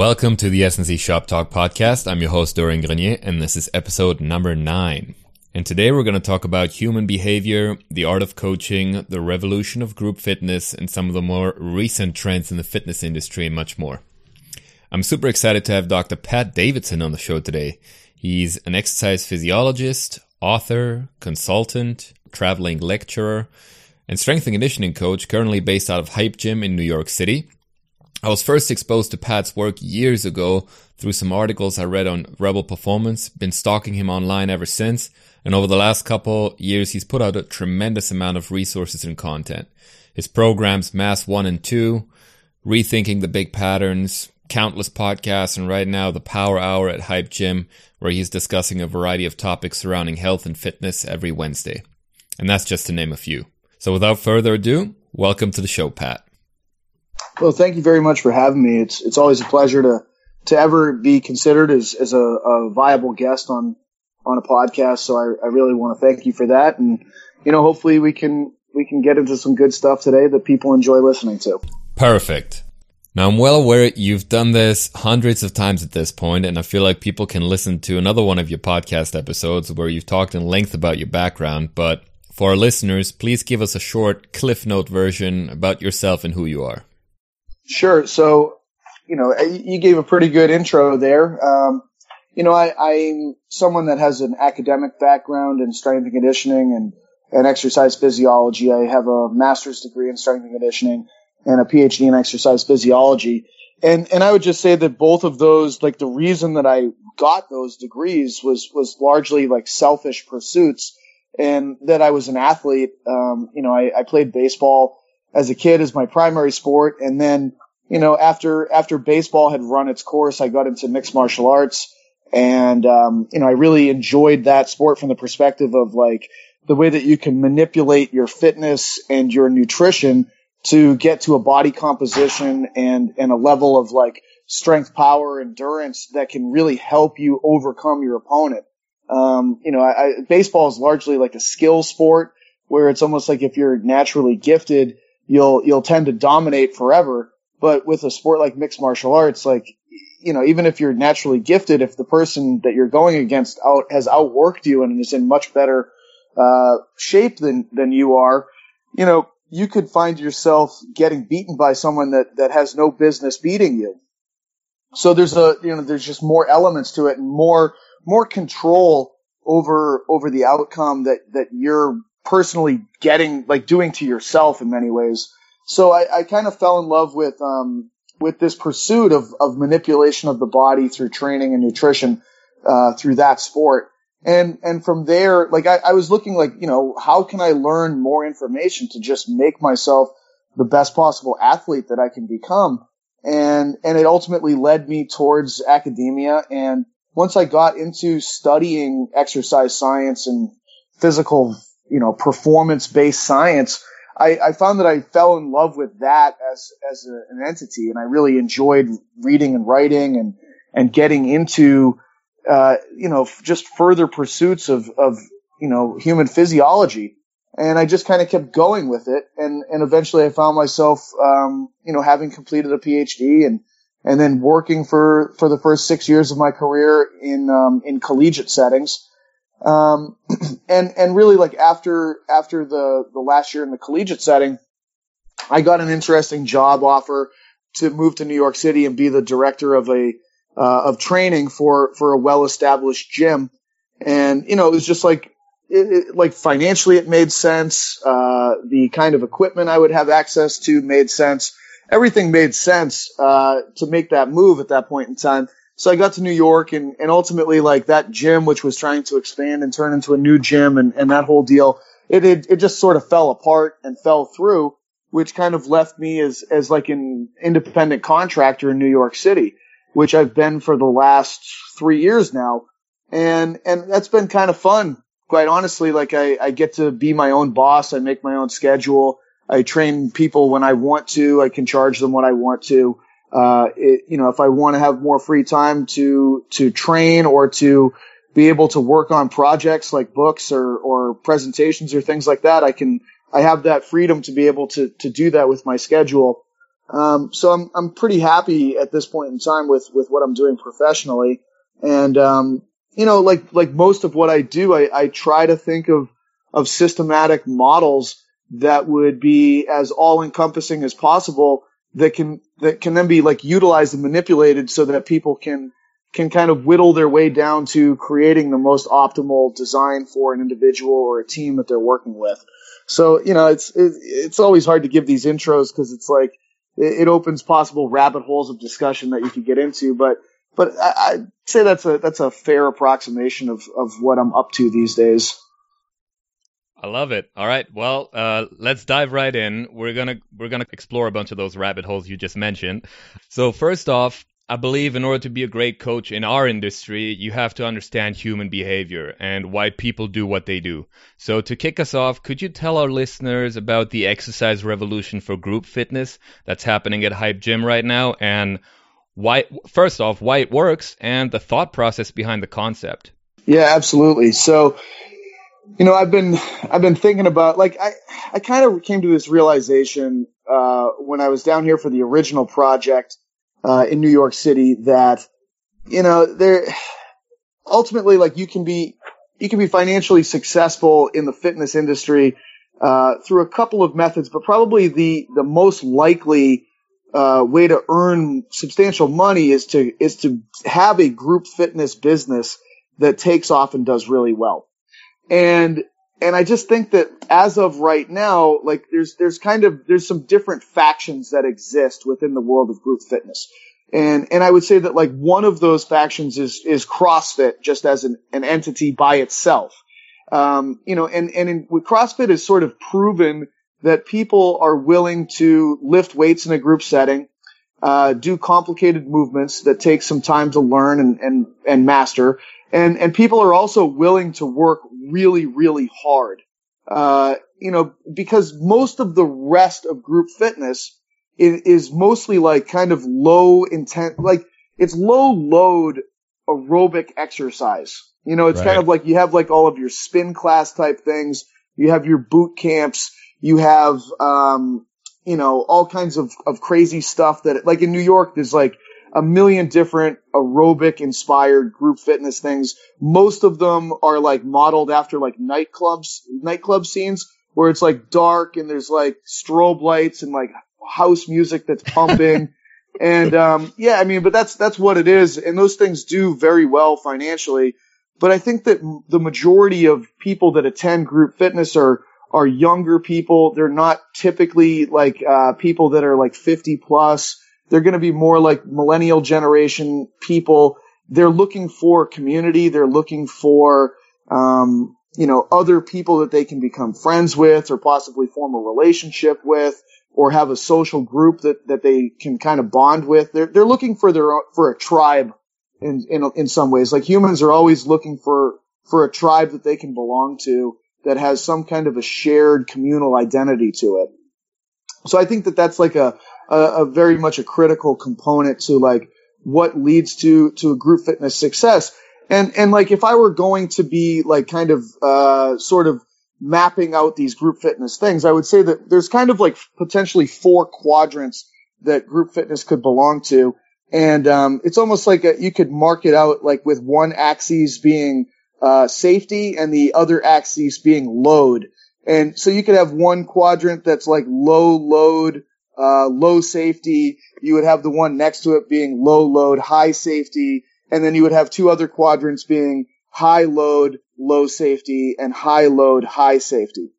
Welcome to the SNC Shop Talk podcast. I'm your host, Dorian Grenier, and this is episode number nine. And today we're going to talk about human behavior, the art of coaching, the revolution of group fitness, and some of the more recent trends in the fitness industry and much more. I'm super excited to have Dr. Pat Davidson on the show today. He's an exercise physiologist, author, consultant, traveling lecturer, and strength and conditioning coach currently based out of Hype Gym in New York City. I was first exposed to Pat's work years ago through some articles I read on Rebel Performance, been stalking him online ever since, and over the last couple years he's put out a tremendous amount of resources and content. His programs Mass 1 and 2, Rethinking the Big Patterns, countless podcasts, and right now the Power Hour at Hype Gym, where he's discussing a variety of topics surrounding health and fitness every Wednesday. And that's just to name a few. So without further ado, welcome to the show, Pat. Well, thank you very much for having me. It's it's always a pleasure to to ever be considered as as a, a viable guest on on a podcast. So I, I really want to thank you for that, and you know, hopefully we can we can get into some good stuff today that people enjoy listening to. Perfect. Now I'm well aware you've done this hundreds of times at this point, and I feel like people can listen to another one of your podcast episodes where you've talked in length about your background. But for our listeners, please give us a short cliff note version about yourself and who you are. Sure. So, you know, you gave a pretty good intro there. Um, you know, I, I'm someone that has an academic background in strength and conditioning and, and exercise physiology. I have a master's degree in strength and conditioning and a PhD in exercise physiology. And, and I would just say that both of those, like the reason that I got those degrees was, was largely like selfish pursuits and that I was an athlete. Um, you know, I, I played baseball as a kid as my primary sport. And then, you know, after, after baseball had run its course, I got into mixed martial arts. And, um, you know, I really enjoyed that sport from the perspective of like the way that you can manipulate your fitness and your nutrition to get to a body composition and, and a level of like strength, power, endurance that can really help you overcome your opponent. Um, you know, I, I, baseball is largely like a skill sport where it's almost like if you're naturally gifted, you'll you'll tend to dominate forever. But with a sport like mixed martial arts, like you know, even if you're naturally gifted, if the person that you're going against out has outworked you and is in much better uh, shape than than you are, you know, you could find yourself getting beaten by someone that that has no business beating you. So there's a you know there's just more elements to it and more more control over over the outcome that that you're personally getting, like doing to yourself in many ways. So I, I kind of fell in love with, um, with this pursuit of, of manipulation of the body through training and nutrition, uh, through that sport. And, and from there, like I, I was looking like, you know, how can I learn more information to just make myself the best possible athlete that I can become? And, and it ultimately led me towards academia. And once I got into studying exercise science and physical you know, performance based science, I, I, found that I fell in love with that as, as a, an entity. And I really enjoyed reading and writing and, and getting into, uh, you know, just further pursuits of, of, you know, human physiology. And I just kind of kept going with it. And, and eventually I found myself, um, you know, having completed a PhD and, and then working for, for the first six years of my career in, um, in collegiate settings um, and, and really like after, after the, the last year in the collegiate setting, I got an interesting job offer to move to New York City and be the director of a, uh, of training for, for a well-established gym. And, you know, it was just like, it, it, like financially it made sense. Uh, the kind of equipment I would have access to made sense. Everything made sense, uh, to make that move at that point in time. So I got to New York and, and ultimately like that gym, which was trying to expand and turn into a new gym and, and that whole deal, it, it, it just sort of fell apart and fell through, which kind of left me as, as like an independent contractor in New York City, which I've been for the last three years now. And, and that's been kind of fun. Quite honestly, like I, I get to be my own boss. I make my own schedule. I train people when I want to. I can charge them what I want to uh, it, you know, if I want to have more free time to, to train or to be able to work on projects like books or, or presentations or things like that, I can, I have that freedom to be able to, to do that with my schedule. Um, so I'm I'm pretty happy at this point in time with with what I'm doing professionally, and um, you know, like like most of what I do, I, I try to think of of systematic models that would be as all encompassing as possible that can that can then be like utilized and manipulated so that people can can kind of whittle their way down to creating the most optimal design for an individual or a team that they're working with. So, you know, it's, it, it's always hard to give these intros because it's like, it, it, opens possible rabbit holes of discussion that you could get into, but, but I, would say that's a, that's a fair approximation of, of what I'm up to these days. I love it. All right. Well, uh, let's dive right in. We're gonna we're gonna explore a bunch of those rabbit holes you just mentioned. So first off, I believe in order to be a great coach in our industry, you have to understand human behavior and why people do what they do. So, to kick us off, could you tell our listeners about the exercise revolution for group fitness that's happening at Hype Gym right now and why, first off, why it works and the thought process behind the concept? Yeah, absolutely. So, you know, I've been I've been thinking about like I I kind of came to this realization uh, when I was down here for the original project uh, in New York City that, you know, there ultimately like you can be, you can be financially successful in the fitness industry, uh, through a couple of methods, but probably the, the most likely, uh, way to earn substantial money is to, is to have a group fitness business that takes off and does really well. And and I just think that as of right now, like there's there's kind of there's some different factions that exist within the world of group fitness. And and I would say that like one of those factions is is CrossFit just as an, an entity by itself. Um, you know, and and in, with CrossFit is sort of proven that people are willing to lift weights in a group setting, uh, do complicated movements that take some time to learn and and and master, and and people are also willing to work really really hard. Uh, you know, because most of the rest of group fitness is, is mostly like kind of low intent, like it's low load aerobic exercise. You know, it's right. kind of like you have like all of your spin class type things. You have your boot camps. You have, um, you know, all kinds of, of crazy stuff that, like in New York, there's like a million different aerobic inspired group fitness things. Most of them are like modeled after like nightclubs, nightclub scenes where it's like dark and there's like strobe lights and like house music that's pumping. and, um, yeah, I mean, but that's, that's what it is. And those things do very well financially. But I think that the majority of people that attend group fitness are, are younger people. They're not typically like, uh, people that are like 50 plus they're going to be more like millennial generation people. They're looking for community. They're looking for, um, you know, other people that they can become friends with or possibly form a relationship with or have a social group that, that they can kind of bond with. They're, they're looking for their, for a tribe in, in, in some ways. Like humans are always looking for, for a tribe that they can belong to that has some kind of a shared communal identity to it. So I think that that's like a, a, a very much a critical component to like what leads to to a group fitness success. And and like if I were going to be like kind of uh, sort of mapping out these group fitness things, I would say that there's kind of like potentially four quadrants that group fitness could belong to. And um, it's almost like a, you could mark it out like with one axis being uh, safety and the other axis being load. And so you could have one quadrant that's like low load, uh, low safety. You would have the one next to it being low load, high safety. And then you would have two other quadrants being high load, low safety and high load, high safety.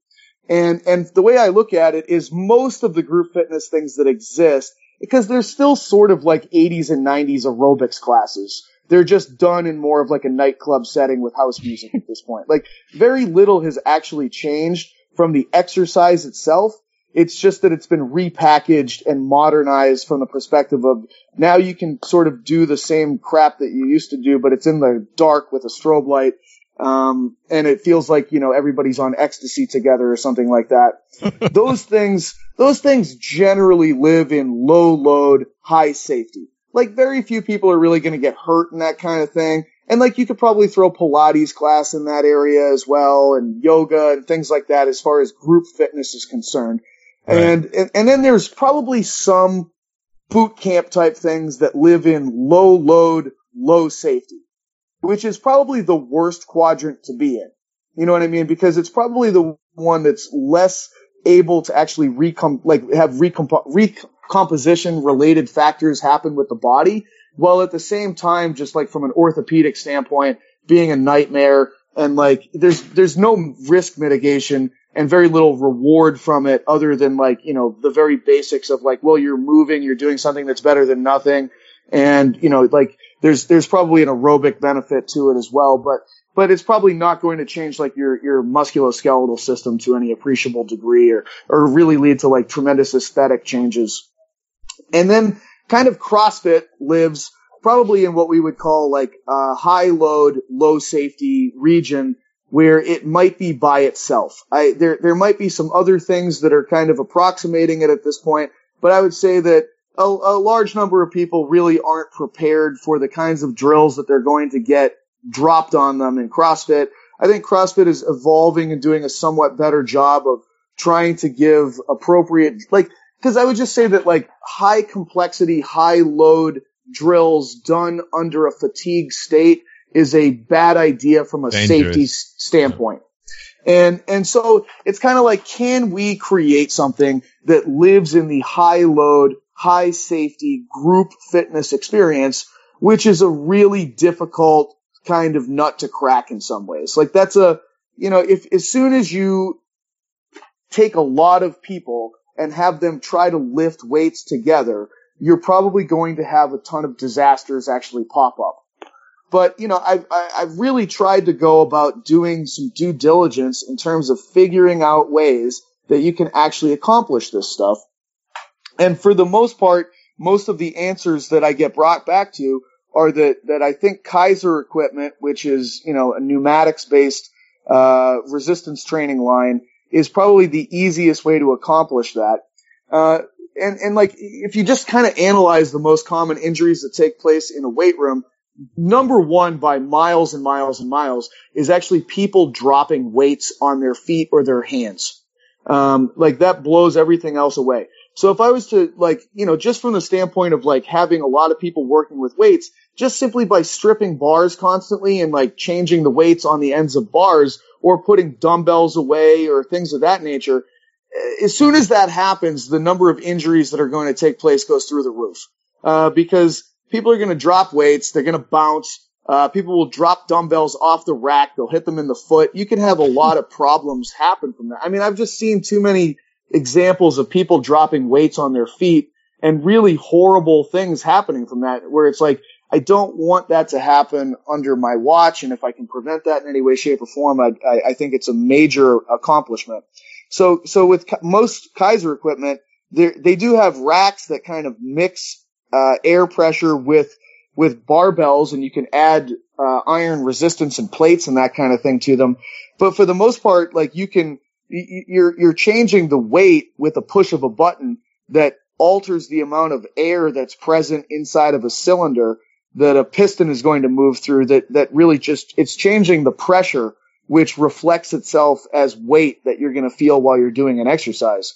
And, and the way I look at it is most of the group fitness things that exist, because they're still sort of like 80s and 90s aerobics classes. They're just done in more of like a nightclub setting with house music at this point. Like very little has actually changed from the exercise itself. It's just that it's been repackaged and modernized from the perspective of now you can sort of do the same crap that you used to do, but it's in the dark with a strobe light. Um, and it feels like, you know, everybody's on ecstasy together or something like that. those things, those things generally live in low load, high safety. Like very few people are really going to get hurt in that kind of thing. And like you could probably throw Pilates class in that area as well and yoga and things like that as far as group fitness is concerned. Right. And, and, and then there's probably some boot camp type things that live in low load, low safety, which is probably the worst quadrant to be in. You know what I mean? Because it's probably the one that's less able to actually recom, like have recomp- recomposition related factors happen with the body, while at the same time, just like from an orthopedic standpoint, being a nightmare and like there's, there's no risk mitigation and very little reward from it other than like, you know, the very basics of like, well, you're moving, you're doing something that's better than nothing. And, you know, like there's, there's probably an aerobic benefit to it as well, but, but it's probably not going to change like your, your musculoskeletal system to any appreciable degree or, or really lead to like tremendous aesthetic changes. And then kind of CrossFit lives probably in what we would call like a high load, low safety region where it might be by itself. I, there, there might be some other things that are kind of approximating it at this point, but I would say that a, a large number of people really aren't prepared for the kinds of drills that they're going to get dropped on them in CrossFit. I think CrossFit is evolving and doing a somewhat better job of trying to give appropriate, like, cause I would just say that like high complexity, high load drills done under a fatigue state is a bad idea from a Dangerous. safety standpoint. And, and so it's kind of like, can we create something that lives in the high load, high safety group fitness experience, which is a really difficult kind of nut to crack in some ways. Like that's a, you know, if as soon as you take a lot of people and have them try to lift weights together, you're probably going to have a ton of disasters actually pop up. But, you know, I've, I've really tried to go about doing some due diligence in terms of figuring out ways that you can actually accomplish this stuff. And for the most part, most of the answers that I get brought back to are that, that I think Keiser equipment, which is, you know, a pneumatics based, uh, resistance training line is probably the easiest way to accomplish that. Uh, and, and like, if you just kind of analyze the most common injuries that take place in a weight room, number one by miles and miles and miles is actually people dropping weights on their feet or their hands. Um, like that blows everything else away. So if I was to like, you know, just from the standpoint of like having a lot of people working with weights, just simply by stripping bars constantly and like changing the weights on the ends of bars or putting dumbbells away or things of that nature, eh, as soon as that happens, the number of injuries that are going to take place goes through the roof. Uh, because people are going to drop weights. They're going to bounce. Uh, people will drop dumbbells off the rack. They'll hit them in the foot. You can have a lot of problems happen from that. I mean, I've just seen too many examples of people dropping weights on their feet and really horrible things happening from that where it's like, I don't want that to happen under my watch. And if I can prevent that in any way, shape or form, I, I, I think it's a major accomplishment. So, so with most Keiser equipment, they do have racks that kind of mix uh, air pressure with with barbells, and you can add uh, iron resistance and plates and that kind of thing to them. But for the most part, like you can, you're you're changing the weight with a push of a button that alters the amount of air that's present inside of a cylinder that a piston is going to move through. That that really just it's changing the pressure, which reflects itself as weight that you're going to feel while you're doing an exercise.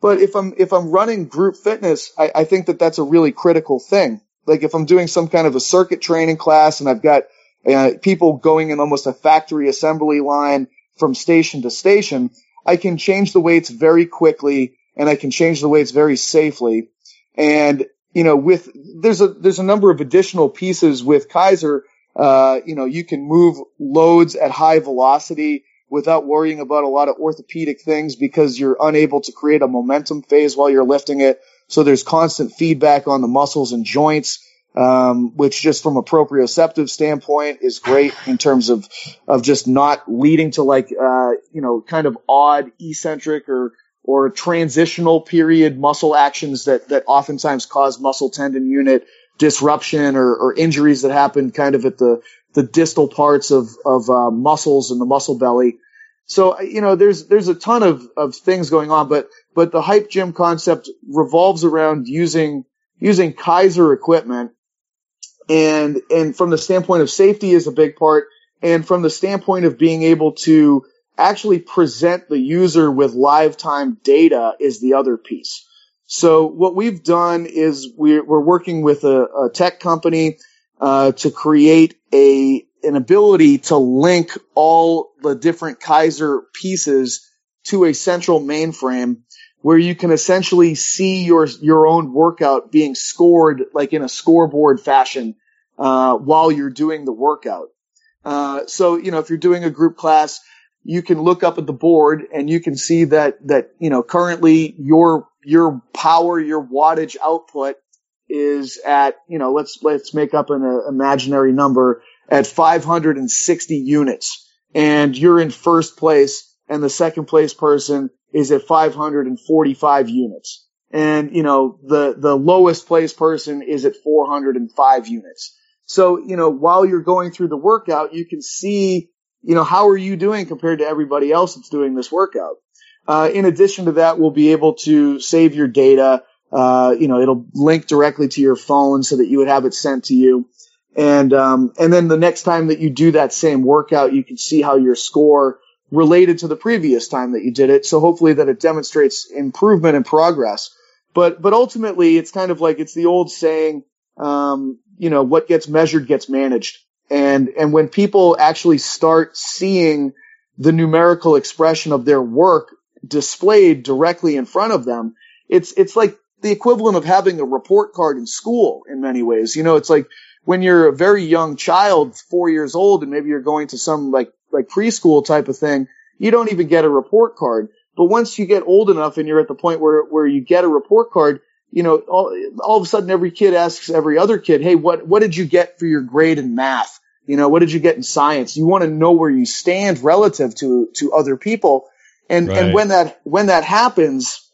But if I'm if I'm running group fitness, I, I think that that's a really critical thing. Like if I'm doing some kind of a circuit training class and I've got uh, people going in almost a factory assembly line from station to station, I can change the weights very quickly and I can change the weights very safely. And you know, with there's a there's a number of additional pieces with Keiser. Uh, you know, you can move loads at high velocity without worrying about a lot of orthopedic things because you're unable to create a momentum phase while you're lifting it. So there's constant feedback on the muscles and joints, um, which just from a proprioceptive standpoint is great in terms of of just not leading to like uh, you know kind of odd eccentric or or transitional period muscle actions that that oftentimes cause muscle tendon unit disruption or, or injuries that happen kind of at the the distal parts of of uh, muscles and the muscle belly. So, you know, there's, there's a ton of, of things going on, but, but the hype gym concept revolves around using, using Keiser equipment. And, and from the standpoint of safety is a big part. And from the standpoint of being able to actually present the user with live time data is the other piece. So what we've done is we're, we're working with a, a tech company uh, to create a an ability to link all the different Keiser pieces to a central mainframe where you can essentially see your your own workout being scored like in a scoreboard fashion uh, while you're doing the workout. Uh, so you know if you're doing a group class, you can look up at the board and you can see that that you know currently your your power, your wattage output is at you know let's let's make up an uh, imaginary number at 560 units, and you're in first place, and the second place person is at 545 units. And, you know, the, the lowest place person is at 405 units. So, you know, while you're going through the workout, you can see, you know, how are you doing compared to everybody else that's doing this workout? Uh, in addition to that, we'll be able to save your data. Uh, you know, it'll link directly to your phone so that you would have it sent to you. And, um, and then the next time that you do that same workout, you can see how your score related to the previous time that you did it. So hopefully that it demonstrates improvement and progress. But, but ultimately it's kind of like, it's the old saying, um, you know, what gets measured gets managed. And, and when people actually start seeing the numerical expression of their work displayed directly in front of them, it's, it's like the equivalent of having a report card in school in many ways. You know, it's like when you're a very young child, four years old, and maybe you're going to some like like preschool type of thing, you don't even get a report card. But once you get old enough and you're at the point where, where you get a report card, you know, all, all of a sudden every kid asks every other kid, Hey, what, what did you get for your grade in math? You know, what did you get in science? You want to know where you stand relative to, to other people. And, right. and when that, when that happens,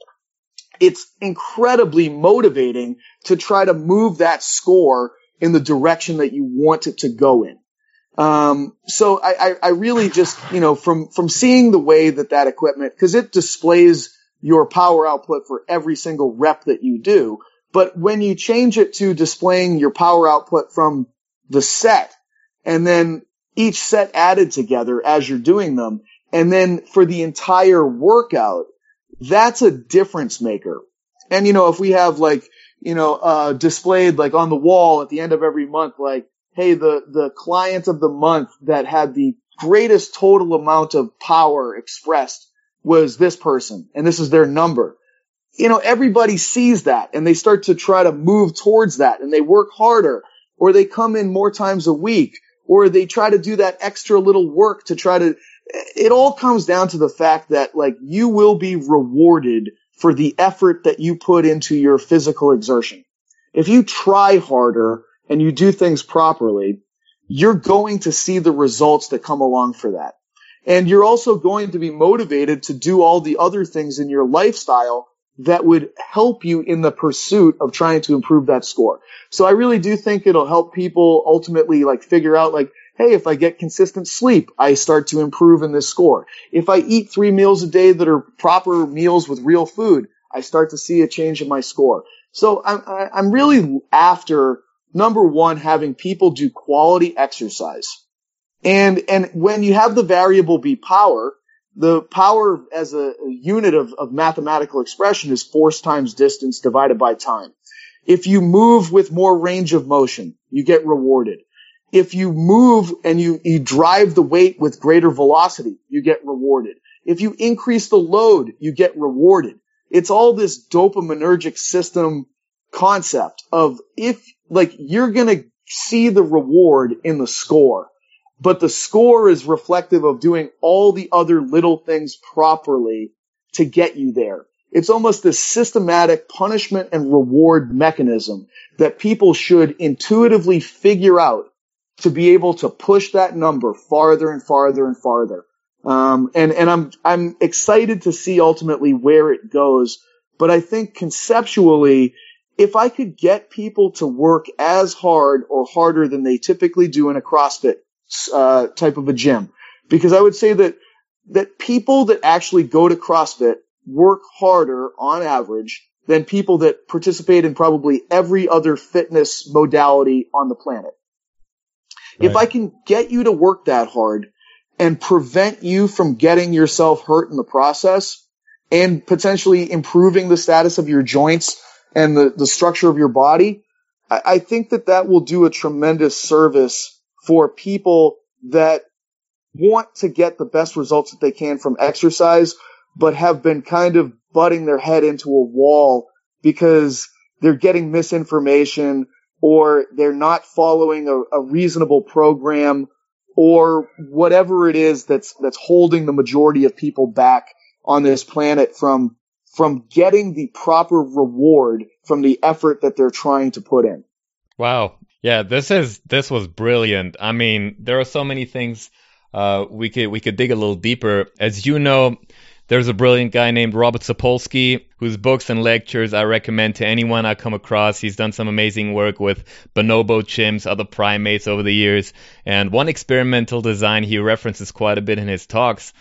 it's incredibly motivating to try to move that score in the direction that you want it to go in. Um, so I, I, I really just, you know, from, from seeing the way that that equipment, cause it displays your power output for every single rep that you do. But when you change it to displaying your power output from the set and then each set added together as you're doing them, and then for the entire workout, that's a difference maker. And you know, if we have like, you know, uh, displayed like on the wall at the end of every month, like hey, the, the client of the month that had the greatest total amount of power expressed was this person and this is their number. You know, everybody sees that and they start to try to move towards that and they work harder or they come in more times a week or they try to do that extra little work to try to, it all comes down to the fact that like you will be rewarded for the effort that you put into your physical exertion. If you try harder, and you do things properly, you're going to see the results that come along for that. And you're also going to be motivated to do all the other things in your lifestyle that would help you in the pursuit of trying to improve that score. So I really do think it'll help people ultimately like figure out like, hey, if I get consistent sleep, I start to improve in this score. If I eat three meals a day that are proper meals with real food, I start to see a change in my score. So I'm, I'm really after number one, having people do quality exercise. And, and when you have the variable be power, the power as a, unit of, of mathematical expression is force times distance divided by time. If you move with more range of motion, you get rewarded. If you move and you, you drive the weight with greater velocity, you get rewarded. If you increase the load, you get rewarded. It's all this dopaminergic system concept of if like you're to see the reward in the score, but the score is reflective of doing all the other little things properly to get you there. It's almost this systematic punishment and reward mechanism that people should intuitively figure out to be able to push that number farther and farther and farther. Um, and, and I'm, I'm excited to see ultimately where it goes. But I think conceptually, if I could get people to work as hard or harder than they typically do in a CrossFit uh, type of a gym, because I would say that that people that actually go to CrossFit work harder on average than people that participate in probably every other fitness modality on the planet. Right. If I can get you to work that hard and prevent you from getting yourself hurt in the process, and potentially improving the status of your joints and the, the structure of your body, I, I think that that will do a tremendous service for people that want to get the best results that they can from exercise, but have been kind of butting their head into a wall because they're getting misinformation or they're not following a, a reasonable program or whatever it is that's that's holding the majority of people back on this planet from from getting the proper reward from the effort that they're trying to put in. Wow. Yeah, this is this was brilliant. I mean, there are so many things uh, we could we could dig a little deeper. As you know, there's a brilliant guy named Robert Sapolsky, whose books and lectures I recommend to anyone I come across. He's done some amazing work with bonobo chimps, other primates over the years. And one experimental design he references quite a bit in his talks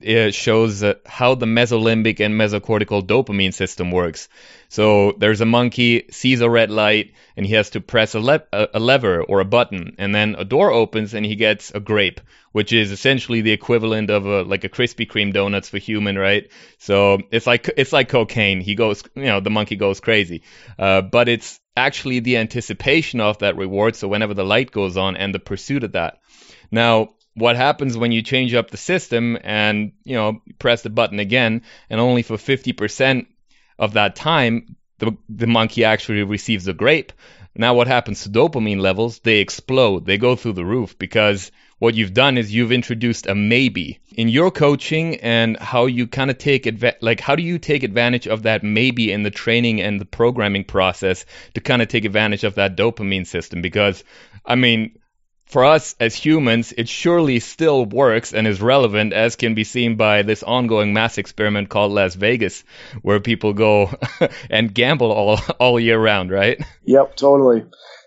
it shows how the mesolimbic and mesocortical dopamine system works. So there's a monkey, sees a red light, and he has to press a, le- a, lever or a button, and then a door opens and he gets a grape, which is essentially the equivalent of a, like a Krispy Kreme donuts for human, right? So it's like it's like cocaine. He goes, you know, the monkey goes crazy, uh, but it's actually the anticipation of that reward. So whenever the light goes on and the pursuit of that. Now, what happens when you change up the system and you know press the button again and only for 50% of that time the, the monkey actually receives a grape. Now what happens to dopamine levels? They explode. They go through the roof because what you've done is you've introduced a maybe. In your coaching and how you kind of take adva- like how do you take advantage of that maybe in the training and the programming process to kind of take advantage of that dopamine system? Because i mean for us as humans, it surely still works and is relevant, as can be seen by this ongoing mass experiment called Las Vegas, where people go and gamble all all year round, right? Yep, totally.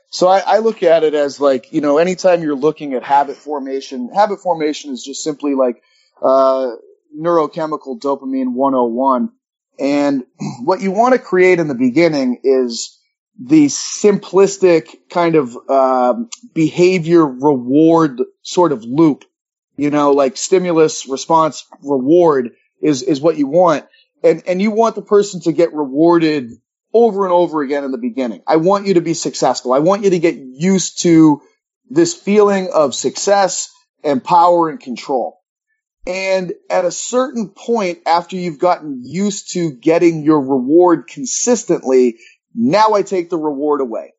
So I, I, look at it as like, you know, anytime you're looking at habit formation, habit formation is just simply like uh, neurochemical dopamine 101. And what you want to create in the beginning is the simplistic kind of um, behavior reward sort of loop. You know, like stimulus, response, reward is is what you want, and and you want the person to get rewarded over and over again in the beginning. I want you to be successful. I want you to get used to this feeling of success and power and control. And at a certain point, after you've gotten used to getting your reward consistently, now I take the reward away.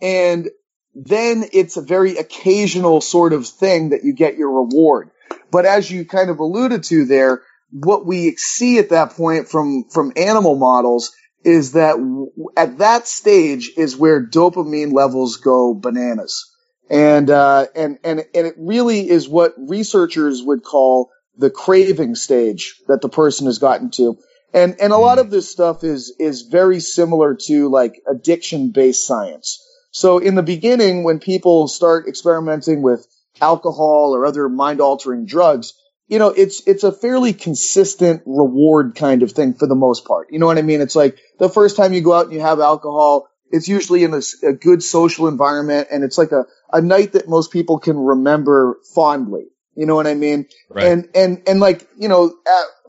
And then it's a very occasional sort of thing that you get your reward. But as you kind of alluded to there, what we see at that point from, from animal models is that w- at that stage is where dopamine levels go bananas. And, uh, and, and, and it really is what researchers would call the craving stage that the person has gotten to. And and a lot hmm. of this stuff is is very similar to like addiction based science. So in the beginning, when people start experimenting with alcohol or other mind altering drugs, you know, it's it's a fairly consistent reward kind of thing for the most part. You know what I mean? It's like the first time you go out and you have alcohol, it's usually in a, a good social environment, and it's like a a night that most people can remember fondly. You know what I mean? Right. And and and like you know,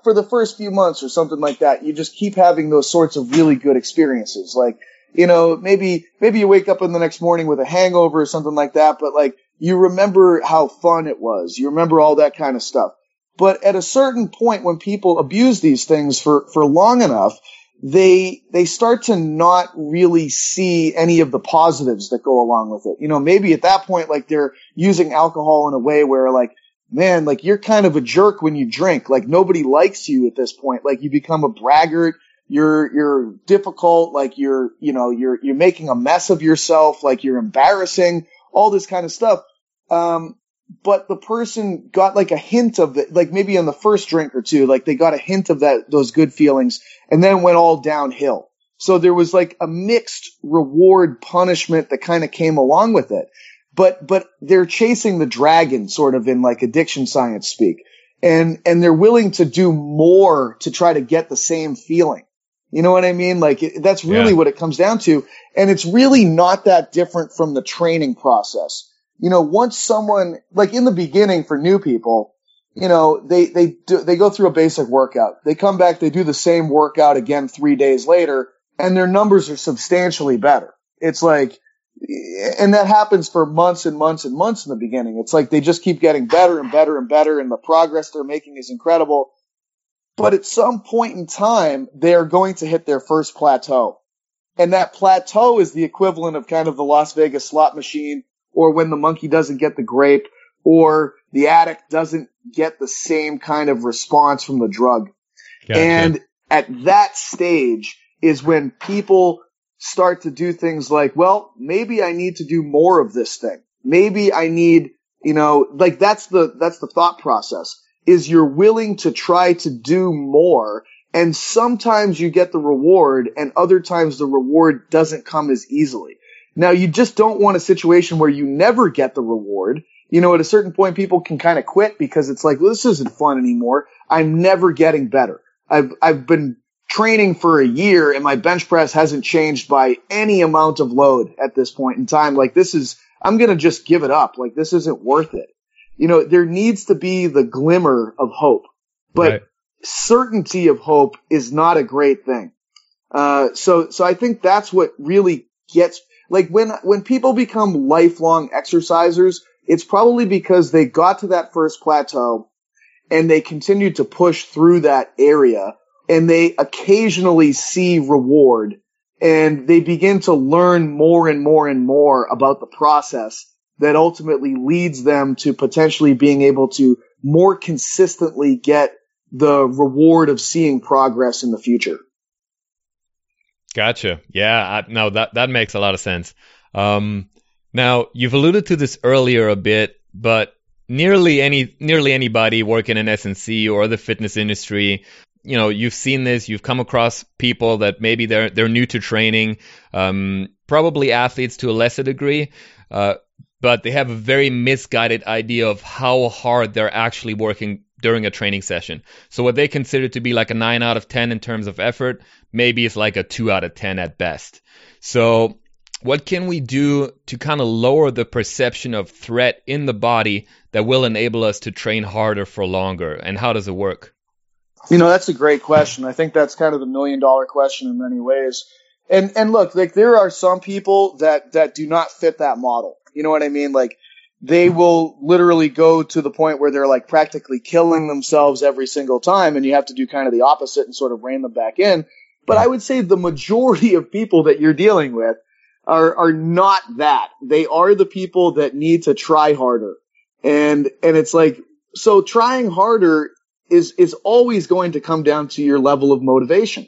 for the first few months or something like that, you just keep having those sorts of really good experiences. Like, you know, maybe, maybe you wake up in the next morning with a hangover or something like that, but like, you remember how fun it was. You remember all that kind of stuff. But at a certain point when people abuse these things for, for long enough, they, they start to not really see any of the positives that go along with it. You know, maybe at that point, like they're using alcohol in a way where like man, like you're kind of a jerk when you drink. Like nobody likes you at this point. Like you become a braggart. You're, you're difficult. Like you're, you know, you're, you're making a mess of yourself. Like you're embarrassing, all this kind of stuff. Um, but the person got like a hint of it, like maybe on the first drink or two, like they got a hint of that, those good feelings and then went all downhill. So there was like a mixed reward punishment that kind of came along with it but but they're chasing the dragon sort of in like addiction science speak and and they're willing to do more to try to get the same feeling you know what i mean like it, that's really yeah. what it comes down to and it's really not that different from the training process you know once someone like in the beginning for new people you know, they, they do, they go through a basic workout. They come back, they do the same workout again three days later, and their numbers are substantially better. It's like, and that happens for months and months and months in the beginning. It's like they just keep getting better and better and better, and the progress they're making is incredible. But at some point in time, they're going to hit their first plateau. And that plateau is the equivalent of kind of the Las Vegas slot machine, or when the monkey doesn't get the grape, or the addict doesn't get the same kind of response from the drug. Gotcha. And at that stage is when people start to do things like, well, maybe I need to do more of this thing. Maybe I need, you know, like that's the, that's the thought process is you're willing to try to do more. And sometimes you get the reward and other times the reward doesn't come as easily. Now you just don't want a situation where you never get the reward you know, at a certain point, people can kind of quit because it's like, well, this isn't fun anymore. I'm never getting better. I've, I've been training for a year and my bench press hasn't changed by any amount of load at this point in time. Like this is, I'm going to just give it up. Like this isn't worth it. You know, there needs to be the glimmer of hope, but right. certainty of hope is not a great thing. Uh, so, so I think that's what really gets, like when, when people become lifelong exercisers, it's probably because they got to that first plateau and they continued to push through that area and they occasionally see reward and they begin to learn more and more and more about the process that ultimately leads them to potentially being able to more consistently get the reward of seeing progress in the future. Gotcha. Yeah, I, no, that that makes a lot of sense. Um, now, you've alluded to this earlier a bit, but nearly any nearly anybody working in S&C or the fitness industry, you know, you've seen this, you've come across people that maybe they're they're new to training, um, probably athletes to a lesser degree, uh, but they have a very misguided idea of how hard they're actually working during a training session. So what they consider to be like a 9 out of 10 in terms of effort, maybe it's like a 2 out of 10 at best. So what can we do to kind of lower the perception of threat in the body that will enable us to train harder for longer? And how does it work? You know, that's a great question. I think that's kind of the million dollar question in many ways. And and look, like there are some people that that do not fit that model. You know what I mean? Like they will literally go to the point where they're like practically killing themselves every single time and you have to do kind of the opposite and sort of rein them back in. But I would say the majority of people that you're dealing with are are not that. They are the people that need to try harder. And and it's like so trying harder is is always going to come down to your level of motivation.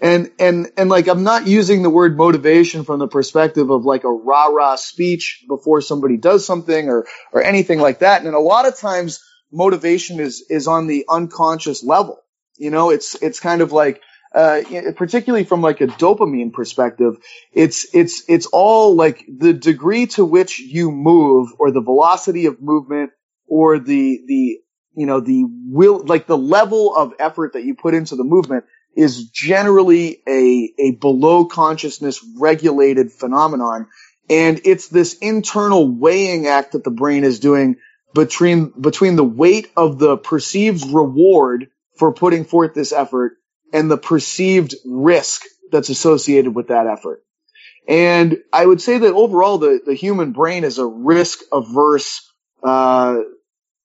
And and and like I'm not using the word motivation from the perspective of like a rah-rah speech before somebody does something or or anything like that. And a lot of times motivation is is on the unconscious level. You know, it's it's kind of like uh, particularly from like a dopamine perspective, it's, it's, it's all like the degree to which you move or the velocity of movement or the, the, you know, the will, like the level of effort that you put into the movement is generally a, a below consciousness regulated phenomenon. And it's this internal weighing act that the brain is doing between, between the weight of the perceived reward for putting forth this effort and the perceived risk that's associated with that effort. And I would say that overall, the, the human brain is a risk averse, uh,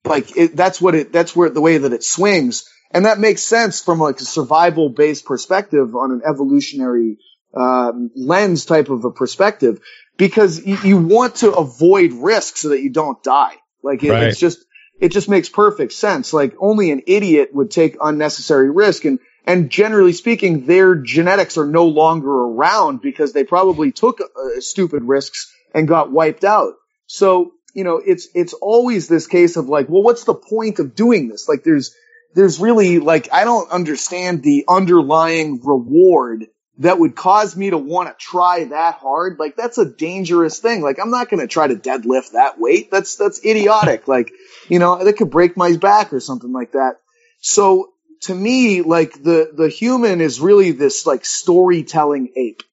like it, that's what it, that's where the way that it swings. And that makes sense from like a survival based perspective on an evolutionary, um, lens type of a perspective because you, you, want to avoid risk so that you don't die. Like it, right. it's just, it just makes perfect sense. Like only an idiot would take unnecessary risk. And and generally speaking, their genetics are no longer around because they probably took uh, stupid risks and got wiped out. So, you know, it's, it's always this case of like, well, what's the point of doing this? Like there's, there's really like, I don't understand the underlying reward that would cause me to want to try that hard. Like that's a dangerous thing. Like I'm not going to try to deadlift that weight. That's, that's idiotic. like, you know, that could break my back or something like that. So to me, like the, the human is really this like storytelling ape.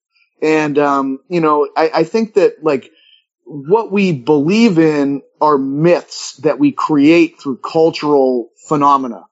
And, um, you know, I, I think that like what we believe in are myths that we create through cultural phenomena.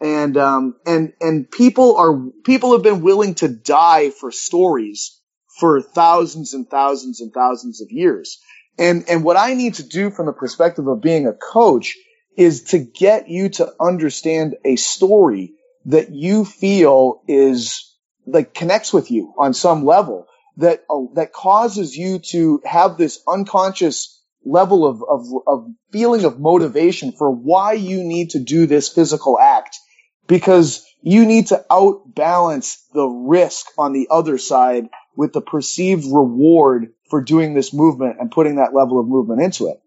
And, um, and, and people are, people have been willing to die for stories for thousands and thousands and thousands of years. And, and what I need to do from the perspective of being a coach is to get you to understand a story that you feel is like connects with you on some level that, uh, that causes you to have this unconscious level of, of, of feeling of motivation for why you need to do this physical act because you need to outbalance the risk on the other side with the perceived reward for doing this movement and putting that level of movement into it.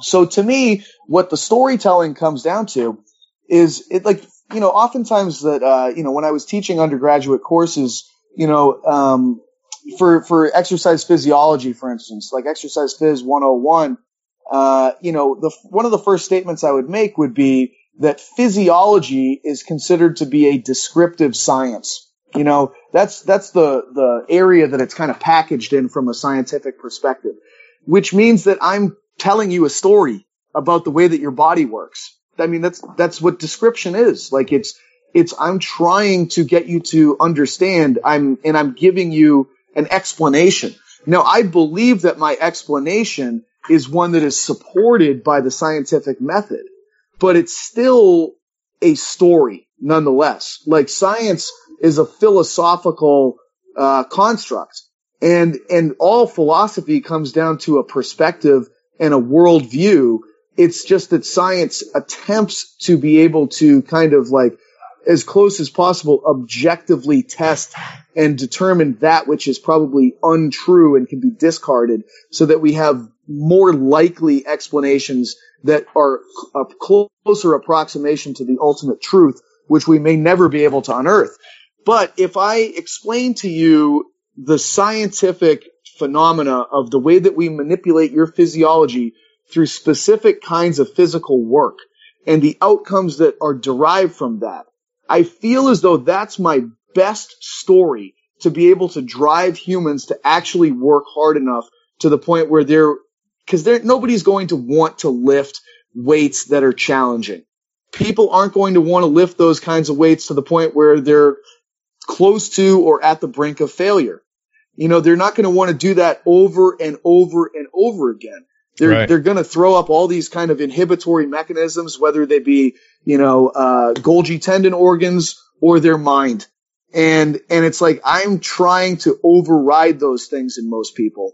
So to me, what the storytelling comes down to is it like, you know, oftentimes that, uh, you know, when I was teaching undergraduate courses, you know, um, for, for exercise physiology, for instance, like exercise phys 101, uh, you know, the, one of the first statements I would make would be that physiology is considered to be a descriptive science. You know, that's, that's the, the area that it's kind of packaged in from a scientific perspective, which means that I'm telling you a story about the way that your body works. I mean, that's, that's what description is. Like it's, it's, I'm trying to get you to understand. I'm, and I'm giving you an explanation. Now, I believe that my explanation is one that is supported by the scientific method, but it's still a story nonetheless. Like science is a philosophical uh, construct, and and all philosophy comes down to a perspective and a worldview. It's just that science attempts to be able to kind of like as close as possible objectively test and determine that which is probably untrue and can be discarded so that we have more likely explanations that are a closer approximation to the ultimate truth, which we may never be able to unearth. But if I explain to you the scientific phenomena of the way that we manipulate your physiology through specific kinds of physical work and the outcomes that are derived from that, I feel as though that's my best story to be able to drive humans to actually work hard enough to the point where they're, cause they're, nobody's going to want to lift weights that are challenging. People aren't going to want to lift those kinds of weights to the point where they're close to or at the brink of failure. You know, they're not going to want to do that over and over and over again. They're, right. they're going to throw up all these kind of inhibitory mechanisms, whether they be, you know, uh, Golgi tendon organs or their mind. And, and it's like, I'm trying to override those things in most people.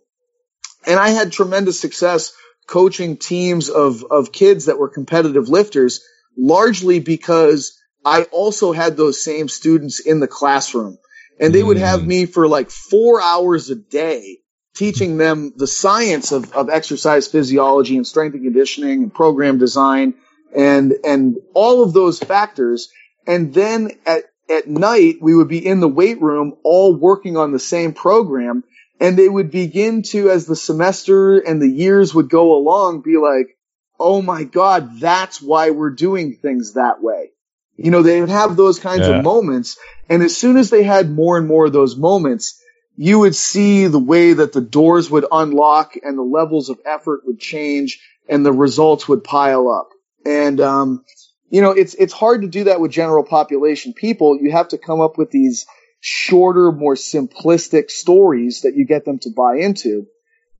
And I had tremendous success coaching teams of, of kids that were competitive lifters, largely because I also had those same students in the classroom and they would have mm. me for like four hours a day teaching them the science of, of exercise physiology and strength and conditioning and program design and, and all of those factors. And then at, at night, we would be in the weight room all working on the same program and they would begin to, as the semester and the years would go along, be like, Oh my God, that's why we're doing things that way. You know, they would have those kinds yeah. of moments. And as soon as they had more and more of those moments, you would see the way that the doors would unlock and the levels of effort would change and the results would pile up. And, um, you know, it's, it's hard to do that with general population people. You have to come up with these shorter, more simplistic stories that you get them to buy into.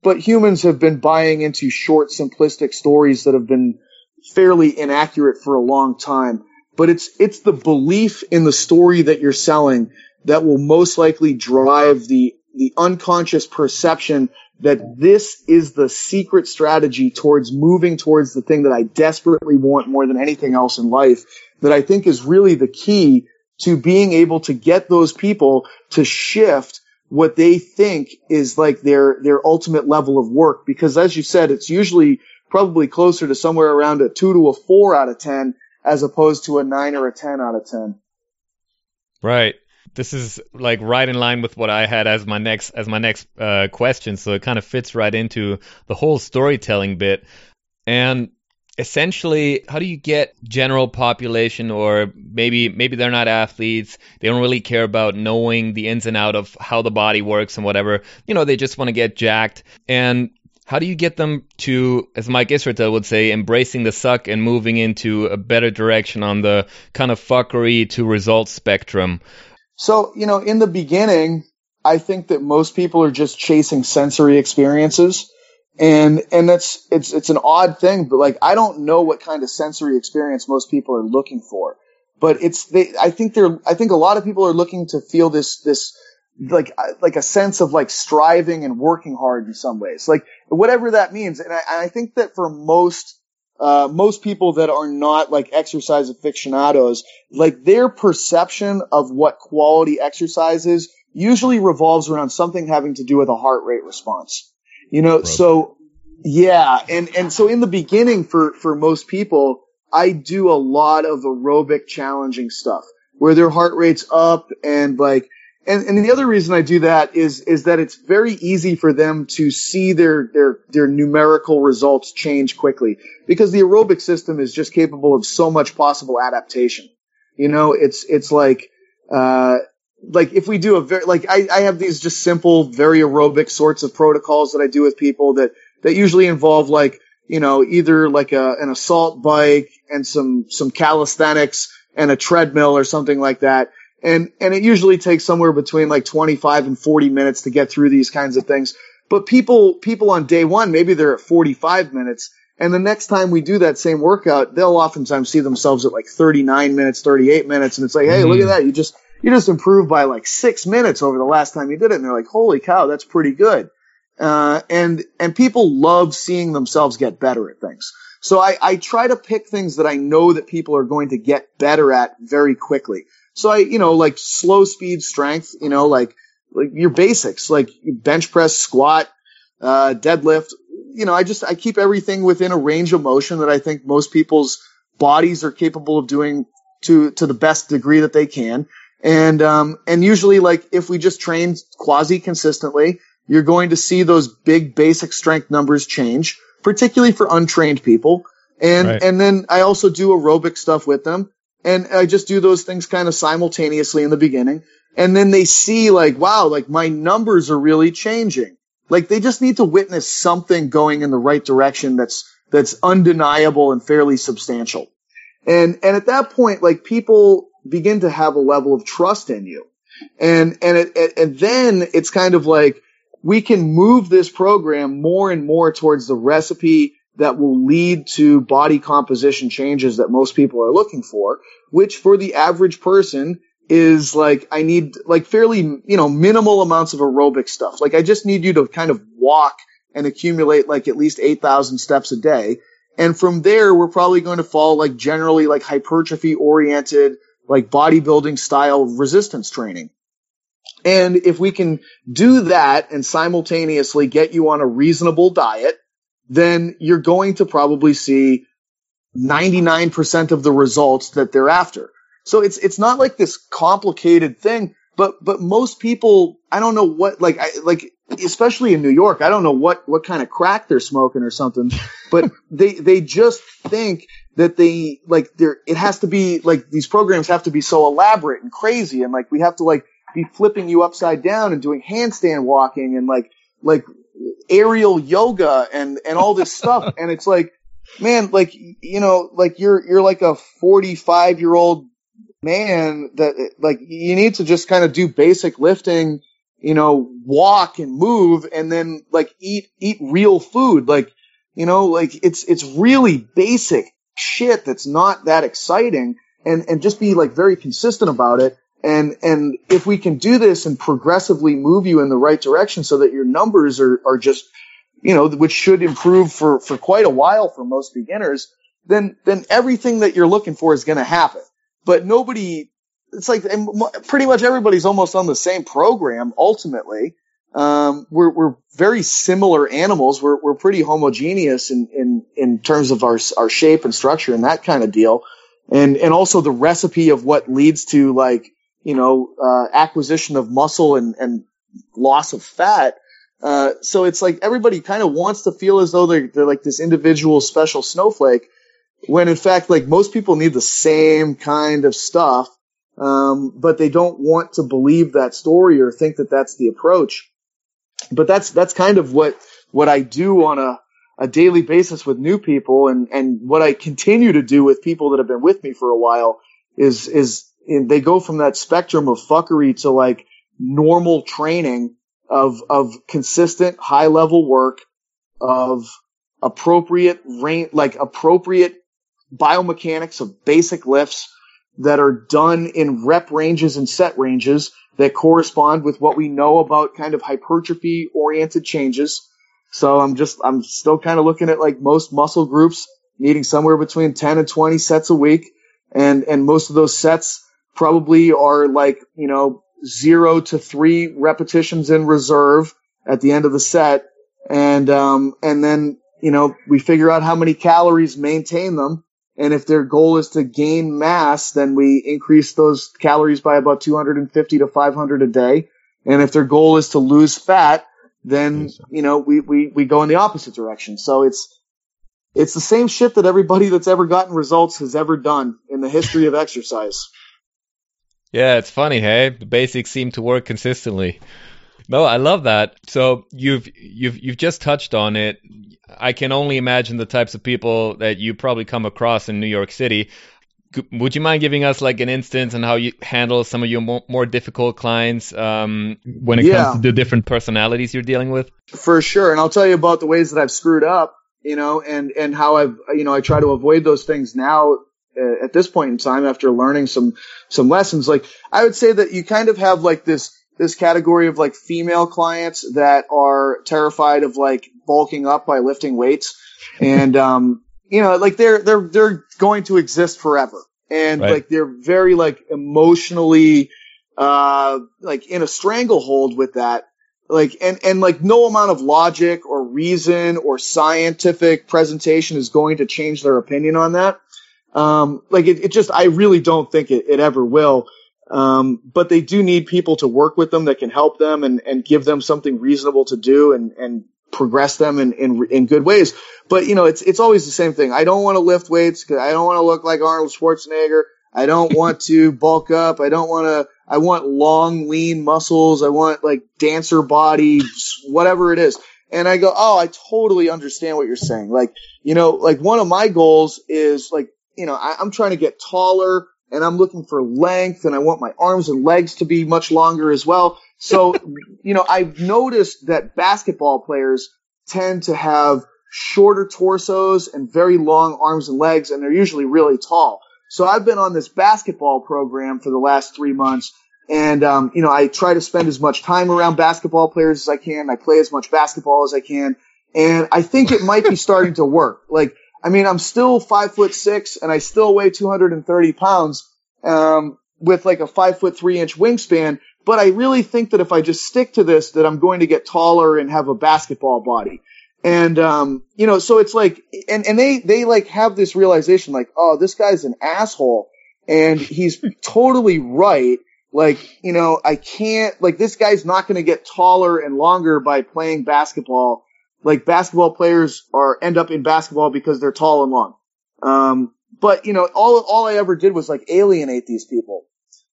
But humans have been buying into short, simplistic stories that have been fairly inaccurate for a long time. But it's, it's the belief in the story that you're selling that will most likely drive the, the unconscious perception that this is the secret strategy towards moving towards the thing that I desperately want more than anything else in life that I think is really the key to being able to get those people to shift what they think is like their, their ultimate level of work. Because as you said, it's usually probably closer to somewhere around a two to a four out of 10 as opposed to a nine or a 10 out of 10. Right this is like right in line with what I had as my next as my next uh, question. So it kind of fits right into the whole storytelling bit. And essentially, how do you get general population, or maybe maybe they're not athletes, they don't really care about knowing the ins and out of how the body works and whatever. You know, they just want to get jacked. And how do you get them to, as Mike Israetel would say, embracing the suck and moving into a better direction on the kind of fuckery to results spectrum? So, you know, in the beginning, I think that most people are just chasing sensory experiences. And, and that's, it's, it's an odd thing, but like, I don't know what kind of sensory experience most people are looking for, but it's, they, I think they're, I think a lot of people are looking to feel this, this, like like a sense of like striving and working hard in some ways, like whatever that means. And I, I think that for most uh, most people that are not like exercise aficionados, like their perception of what quality exercise is usually revolves around something having to do with a heart rate response. You know, so yeah, and and so in the beginning for for most people, I do a lot of aerobic challenging stuff where their heart rate's up and like and, and the other reason I do that is, is that it's very easy for them to see their, their, their numerical results change quickly because the aerobic system is just capable of so much possible adaptation. You know, it's, it's like, uh, like if we do a very, like I, I have these just simple, very aerobic sorts of protocols that I do with people that, that usually involve like, you know, either like a, an assault bike and some, some calisthenics and a treadmill or something like that and, and it usually takes somewhere between like 25 and 40 minutes to get through these kinds of things. But people, people on day one, maybe they're at 45 minutes. And the next time we do that same workout, they'll oftentimes see themselves at like 39 minutes, 38 minutes. And it's like, Hey, mm-hmm. look at that. You just, you just improved by like six minutes over the last time you did it. And they're like, holy cow, that's pretty good. Uh, and, and people love seeing themselves get better at things. So I, I try to pick things that I know that people are going to get better at very quickly. So I, you know, like slow speed strength, you know, like, like your basics, like bench press, squat, uh, deadlift. You know, I just, I keep everything within a range of motion that I think most people's bodies are capable of doing to, to the best degree that they can. And, um, and usually like if we just train quasi consistently, you're going to see those big basic strength numbers change, particularly for untrained people. And, right. and then I also do aerobic stuff with them. And I just do those things kind of simultaneously in the beginning. And then they see like, wow, like my numbers are really changing. Like they just need to witness something going in the right direction that's, that's undeniable and fairly substantial. And, and at that point, like people begin to have a level of trust in you. And, and it, and then it's kind of like we can move this program more and more towards the recipe that will lead to body composition changes that most people are looking for, which for the average person is like, I need like fairly, you know, minimal amounts of aerobic stuff. Like I just need you to kind of walk and accumulate like at least 8,000 steps a day. And from there, we're probably going to fall like generally like hypertrophy oriented, like bodybuilding style resistance training. And if we can do that and simultaneously get you on a reasonable diet, then you're going to probably see 99% of the results that they're after. So it's, it's not like this complicated thing, but, but most people, I don't know what, like, I, like, especially in New York, I don't know what, what kind of crack they're smoking or something, but they, they just think that they, like, they're, it has to be, like, these programs have to be so elaborate and crazy and like, we have to like be flipping you upside down and doing handstand walking and like, like aerial yoga and, and all this stuff. and it's like, man, like, you know, like you're, you're like a 45 year old man that like you need to just kind of do basic lifting, you know, walk and move and then like eat, eat real food. Like, you know, like it's, it's really basic shit that's not that exciting and, and just be like very consistent about it. And, and if we can do this and progressively move you in the right direction so that your numbers are, are just, you know, which should improve for, for quite a while for most beginners, then, then everything that you're looking for is going to happen. But nobody, it's like pretty much everybody's almost on the same program ultimately. Um, we're, we're very similar animals. We're, we're pretty homogeneous in, in, in terms of our, our shape and structure and that kind of deal. And, and also the recipe of what leads to like, you know, uh, acquisition of muscle and, and loss of fat. Uh, so it's like everybody kind of wants to feel as though they're, they're like this individual special snowflake when in fact, like most people need the same kind of stuff. Um, but they don't want to believe that story or think that that's the approach. But that's, that's kind of what, what I do on a, a daily basis with new people and, and what I continue to do with people that have been with me for a while is, is they go from that spectrum of fuckery to like normal training of, of consistent high level work of appropriate range, like appropriate biomechanics of basic lifts that are done in rep ranges and set ranges that correspond with what we know about kind of hypertrophy oriented changes. So I'm just, I'm still kind of looking at like most muscle groups needing somewhere between 10 and 20 sets a week. And, and most of those sets probably are like, you know, zero to three repetitions in reserve at the end of the set. And, um, and then, you know, we figure out how many calories maintain them and if their goal is to gain mass, then we increase those calories by about 250 to 500 a day. And if their goal is to lose fat, then, you know, we, we, we go in the opposite direction. So it's, it's the same shit that everybody that's ever gotten results has ever done in the history of exercise. Yeah, it's funny, hey? The basics seem to work consistently. No, I love that. So you've you've you've just touched on it. I can only imagine the types of people that you probably come across in New York City. Would you mind giving us like an instance on how you handle some of your more, more difficult clients um, when it yeah. comes to the different personalities you're dealing with? For sure, and I'll tell you about the ways that I've screwed up, you know, and and how I've you know I try to avoid those things now uh, at this point in time after learning some some lessons. Like I would say that you kind of have like this this category of like female clients that are terrified of like bulking up by lifting weights. And, um, you know, like they're, they're, they're going to exist forever. And right. like they're very like emotionally, uh, like in a stranglehold with that. Like, and, and like no amount of logic or reason or scientific presentation is going to change their opinion on that. Um, like it, it just, I really don't think it, it ever will. Um, but they do need people to work with them that can help them and, and give them something reasonable to do and, and progress them in, in, in good ways. But, you know, it's, it's always the same thing. I don't want to lift weights because I don't want to look like Arnold Schwarzenegger. I don't want to bulk up. I don't want to, I want long, lean muscles. I want like dancer body, whatever it is. And I go, oh, I totally understand what you're saying. Like, you know, like one of my goals is like, you know, I, I'm trying to get taller and I'm looking for length and I want my arms and legs to be much longer as well. So, you know, I've noticed that basketball players tend to have shorter torsos and very long arms and legs and they're usually really tall. So I've been on this basketball program for the last three months and, um, you know, I try to spend as much time around basketball players as I can. I play as much basketball as I can. And I think it might be starting to work. Like, I mean, I'm still five foot six and I still weigh 230 pounds, um, with like a five foot three inch wingspan. But I really think that if I just stick to this, that I'm going to get taller and have a basketball body. And, um, you know, so it's like, and, and they, they like have this realization like, oh, this guy's an asshole and he's totally right. Like, you know, I can't, like, this guy's not going to get taller and longer by playing basketball like basketball players are end up in basketball because they're tall and long. Um, but you know, all all I ever did was like alienate these people.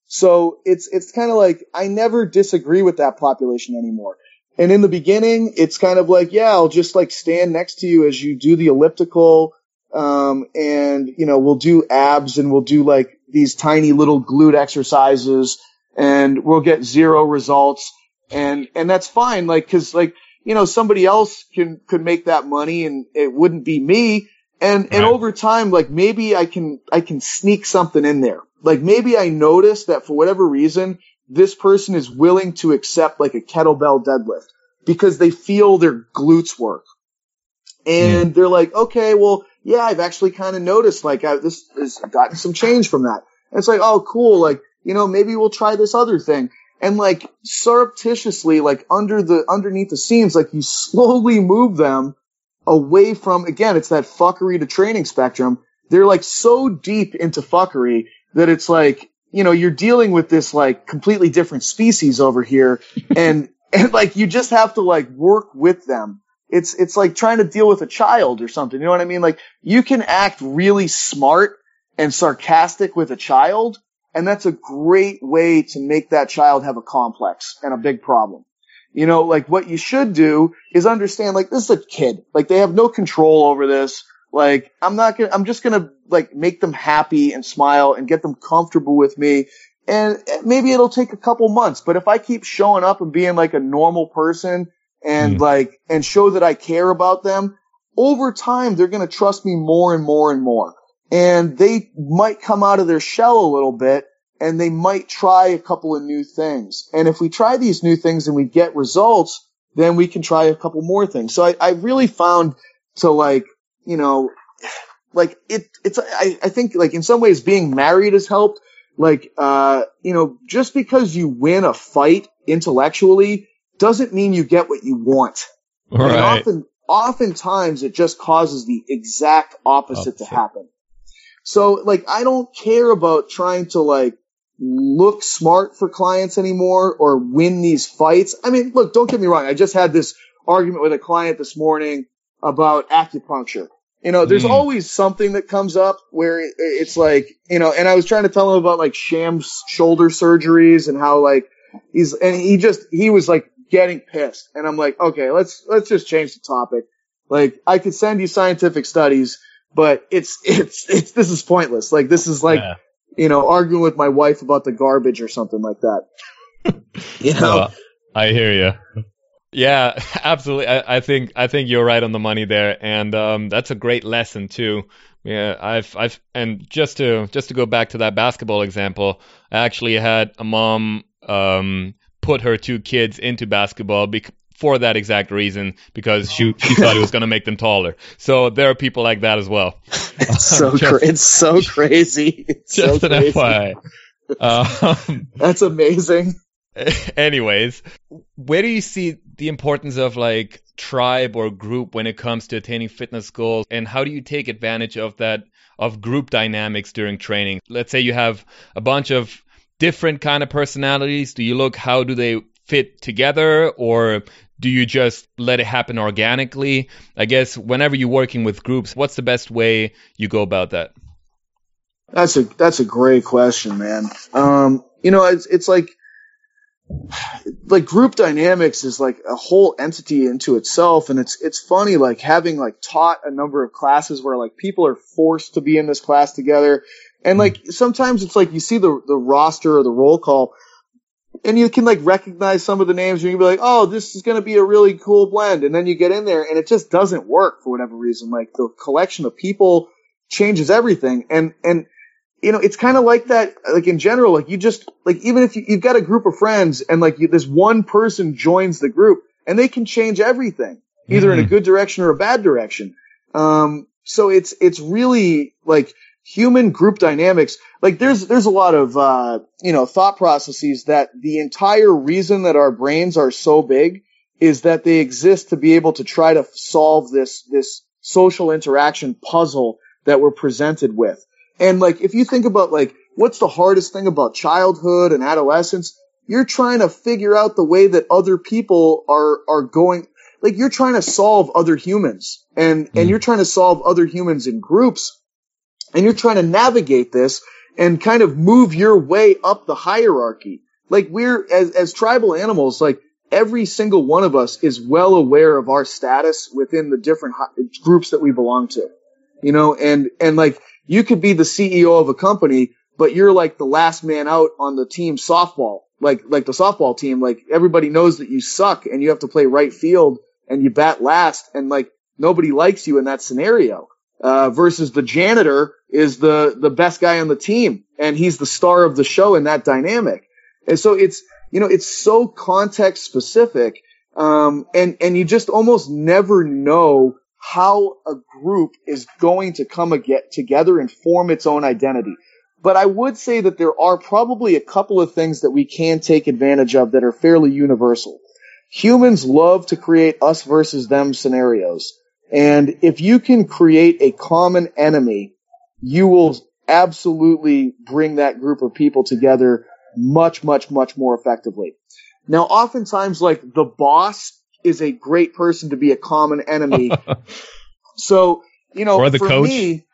So it's it's kind of like I never disagree with that population anymore. And in the beginning, it's kind of like, yeah, I'll just like stand next to you as you do the elliptical, um, and you know, we'll do abs and we'll do like these tiny little glute exercises, and we'll get zero results, and and that's fine, like because like you know, somebody else can, could make that money and it wouldn't be me. And, right. and over time, like maybe I can, I can sneak something in there. Like maybe I notice that for whatever reason, this person is willing to accept like a kettlebell deadlift because they feel their glutes work. And mm. they're like, okay, well, yeah, I've actually kind of noticed like I, this has gotten some change from that. And it's like, oh, cool. Like, you know, maybe we'll try this other thing and like surreptitiously, like under the, underneath the scenes, like you slowly move them away from, again, it's that fuckery to training spectrum. They're like so deep into fuckery that it's like, you know, you're dealing with this like completely different species over here and, and like you just have to like work with them. It's, it's like trying to deal with a child or something. You know what I mean? Like you can act really smart and sarcastic with a child, and that's a great way to make that child have a complex and a big problem. You know, like what you should do is understand, like this is a kid. Like they have no control over this. Like I'm not gonna, I'm just gonna like make them happy and smile and get them comfortable with me. And maybe it'll take a couple months, but if I keep showing up and being like a normal person and mm. like, and show that I care about them, over time, they're to trust me more and more and more. And they might come out of their shell a little bit and they might try a couple of new things. And if we try these new things and we get results, then we can try a couple more things. So I, I really found to like, you know, like it, it's, I, I think like in some ways being married has helped. Like, uh, you know, just because you win a fight intellectually doesn't mean you get what you want. Right. And often, oftentimes it just causes the exact opposite, opposite to happen. So like, I don't care about trying to like look smart for clients anymore or win these fights. I mean, look, don't get me wrong. I just had this argument with a client this morning about acupuncture. You know, there's mm. always something that comes up where it's like, you know, and I was trying to tell him about like sham shoulder surgeries and how like he's, and he just, he was like getting pissed. And I'm like, okay, let's, let's just change the topic. Like, I could send you scientific studies, but it's, it's, it's, this is pointless. Like, this is like, yeah you know, arguing with my wife about the garbage or something like that. you know, I hear you. Yeah, absolutely. I, I, think I think you're right on the money there, and um, that's a great lesson too. Yeah, I've I've and just to just to go back to that basketball example, I actually had a mom um, put her two kids into basketball bec- for that exact reason because she she thought it was going to make them taller. So there are people like that as well. It's so just, it's so crazy. It's just so an crazy. FYI. Um, That's amazing. Anyways, where do you see the importance of like tribe or group when it comes to attaining fitness goals, and how do you take advantage of that of group dynamics during training? Let's say you have a bunch of different kind of personalities. Do you look how do they fit together or do you just let it happen organically? I guess whenever you're working with groups, what's the best way you go about that? That's a that's a great question, man. Um, you know, it's it's like like group dynamics is like a whole entity into itself, and it's it's funny like having like taught a number of classes where like people are forced to be in this class together, and like sometimes it's like you see the the roster or the roll call, and you can like recognize some of the names and you can be like, oh, this is going to be a really cool blend. And then you get in there and it just doesn't work for whatever reason. Like the collection of people changes everything. And, and, you know, it's kind of like that, like in general, like you just, like even if you, have got a group of friends and like you, this one person joins the group and they can change everything, either mm-hmm. in a mm-hmm. good direction or a bad direction. Um, so it's, it's really like, human group dynamics, like there's there's a lot of uh, you know thought processes that the entire reason that our brains are so big is that they exist to be able to try to solve this this social interaction puzzle that we're presented with. And like if you think about like what's the hardest thing about childhood and adolescence, you're trying to figure out the way that other people are are going like you're trying to solve other humans and and hmm. you're trying to solve other humans in groups and you're trying to navigate this and kind of move your way up the hierarchy. Like we're, as, as tribal animals, like every single one of us is well aware of our status within the different groups that we belong to. You know, and, and like you could be the CEO of a company, but you're like the last man out on the team softball, like, like the softball team. Like everybody knows that you suck and you have to play right field and you bat last and like nobody likes you in that scenario uh, versus the janitor is the the best guy on the team and he's the star of the show in that dynamic. And so it's you know it's so context specific, um, and and you just almost never know how a group is going to come get together and form its own identity. But I would say that there are probably a couple of things that we can take advantage of that are fairly universal. Humans love to create us versus them scenarios. And if you can create a common enemy, you will absolutely bring that group of people together much, much, much more effectively. Now, oftentimes, like the boss is a great person to be a common enemy. so, you know, or the for coach. me,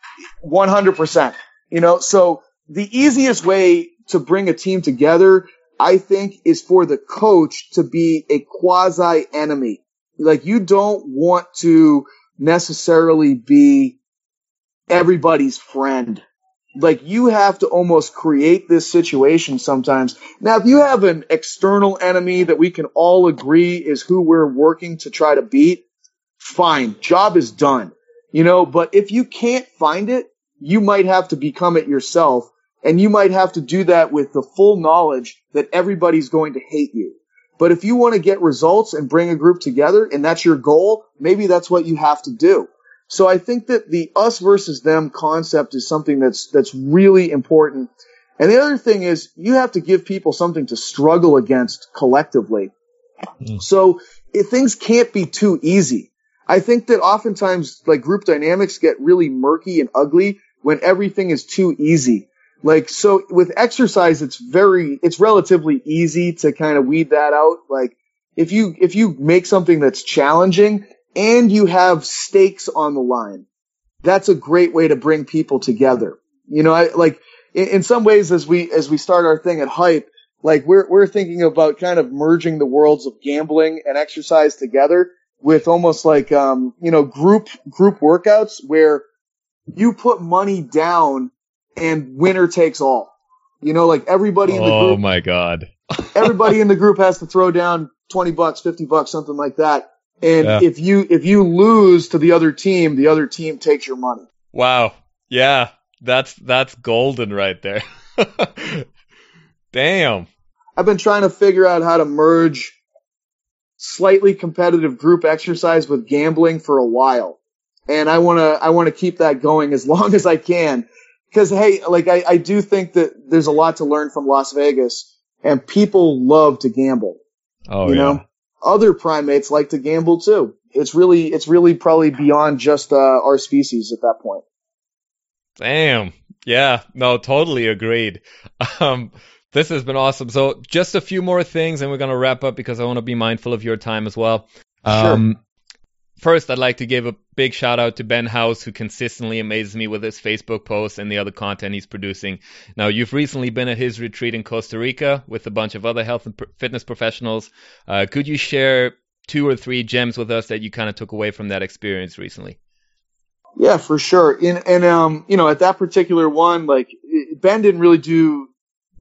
100%. You know, so the easiest way to bring a team together I think is for the coach to be a quasi enemy. Like you don't want to necessarily be everybody's friend. Like you have to almost create this situation sometimes. Now, if you have an external enemy that we can all agree is who we're working to try to beat, fine. Job is done. You know, but if you can't find it, you might have to become it yourself. And you might have to do that with the full knowledge that everybody's going to hate you. But if you want to get results and bring a group together and that's your goal, maybe that's what you have to do. So I think that the us versus them concept is something that's, that's really important. And the other thing is you have to give people something to struggle against collectively. Mm. So if things can't be too easy. I think that oftentimes like group dynamics get really murky and ugly when everything is too easy. Like, so with exercise, it's very, it's relatively easy to kind of weed that out. Like, if you, if you make something that's challenging and you have stakes on the line, that's a great way to bring people together. You know, I like, in, in some ways, as we, as we start our thing at hype, like we're, we're thinking about kind of merging the worlds of gambling and exercise together with almost like, um, you know, group, group workouts where you put money down and winner takes all. You know, like everybody in the oh group. Oh my god. everybody in the group has to throw down 20 bucks, 50 bucks, something like that. And yeah. if you if you lose to the other team, the other team takes your money. Wow. Yeah. That's that's golden right there. Damn. I've been trying to figure out how to merge slightly competitive group exercise with gambling for a while. And I want to I want to keep that going as long as I can because hey, like I, I do think that there's a lot to learn from Las Vegas, and people love to gamble. Oh, you yeah. know, other primates like to gamble too. It's really, it's really probably beyond just uh, our species at that point. Damn. Yeah. No, totally agreed. Um, this has been awesome. So just a few more things, and we're gonna wrap up because I want to be mindful of your time as well. Um, sure. First, I'd like to give a big shout out to Ben House, who consistently amazes me with his Facebook posts and the other content he's producing. Now, you've recently been at his retreat in Costa Rica with a bunch of other health and fitness professionals. Uh, could you share two or three gems with us that you kind of took away from that experience recently? Yeah, for sure. In, and, um, you know, at that particular one, like, Ben didn't really do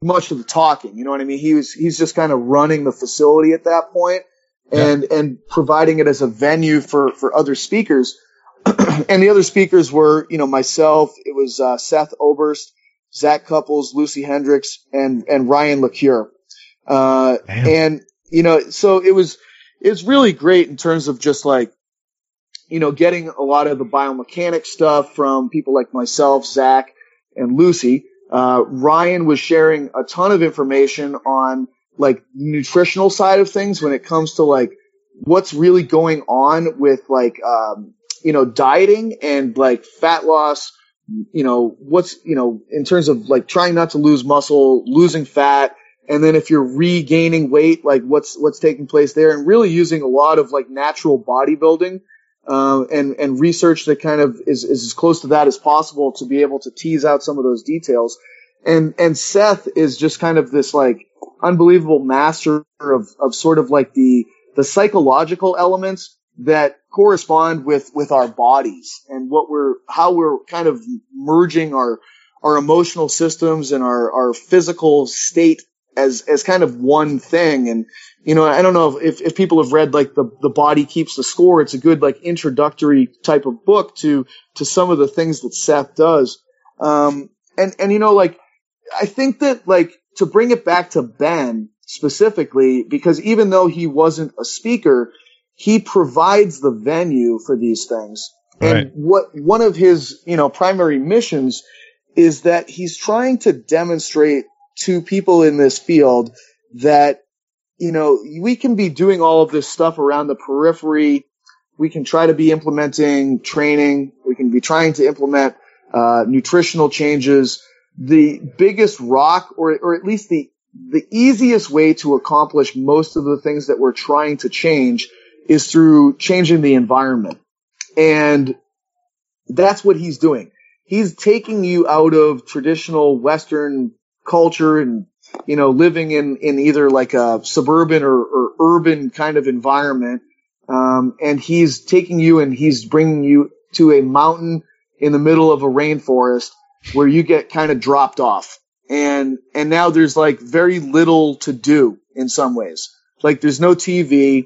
much of the talking. You know what I mean? He was, he's just kind of running the facility at that point and yeah. and providing it as a venue for for other speakers. and the other speakers were, you know, myself. It was uh, Seth Oberst, Zac Cupples, Lucy Hendricks, and and Ryan LaCure. Uh, and you know, so it was it was really great in terms of just like you know getting a lot of the biomechanics stuff from people like myself, Zach, and Lucy. Uh, Ryan was sharing a ton of information on like nutritional side of things when it comes to like what's really going on with like um you know dieting and like fat loss you know what's you know in terms of like trying not to lose muscle losing fat and then if you're regaining weight like what's what's taking place there and really using a lot of like natural bodybuilding uh, and and research that kind of is, is as close to that as possible to be able to tease out some of those details and and Seth is just kind of this like unbelievable master of, of sort of like the, the psychological elements that correspond with, with our bodies and what we're, how we're kind of merging our, our emotional systems and our, our physical state as, as kind of one thing. And, you know, I don't know if, if people have read like the, the body keeps the score. It's a good like introductory type of book to, to some of the things that Seth does. Um, and, and, you know, like, I think that like to bring it back to Ben specifically, because even though he wasn't a speaker, he provides the venue for these things. Right. And what one of his, you know, primary missions is that he's trying to demonstrate to people in this field that, you know, we can be doing all of this stuff around the periphery. We can try to be implementing training. We can be trying to implement uh, nutritional changes the biggest rock or, or at least the, the easiest way to accomplish most of the things that we're trying to change is through changing the environment. And that's what he's doing. He's taking you out of traditional Western culture and, you know, living in, in either like a suburban or, or urban kind of environment. Um, and he's taking you and he's bringing you to a mountain in the middle of a rainforest where you get kind of dropped off. And, and now there's like very little to do in some ways. Like there's no TV.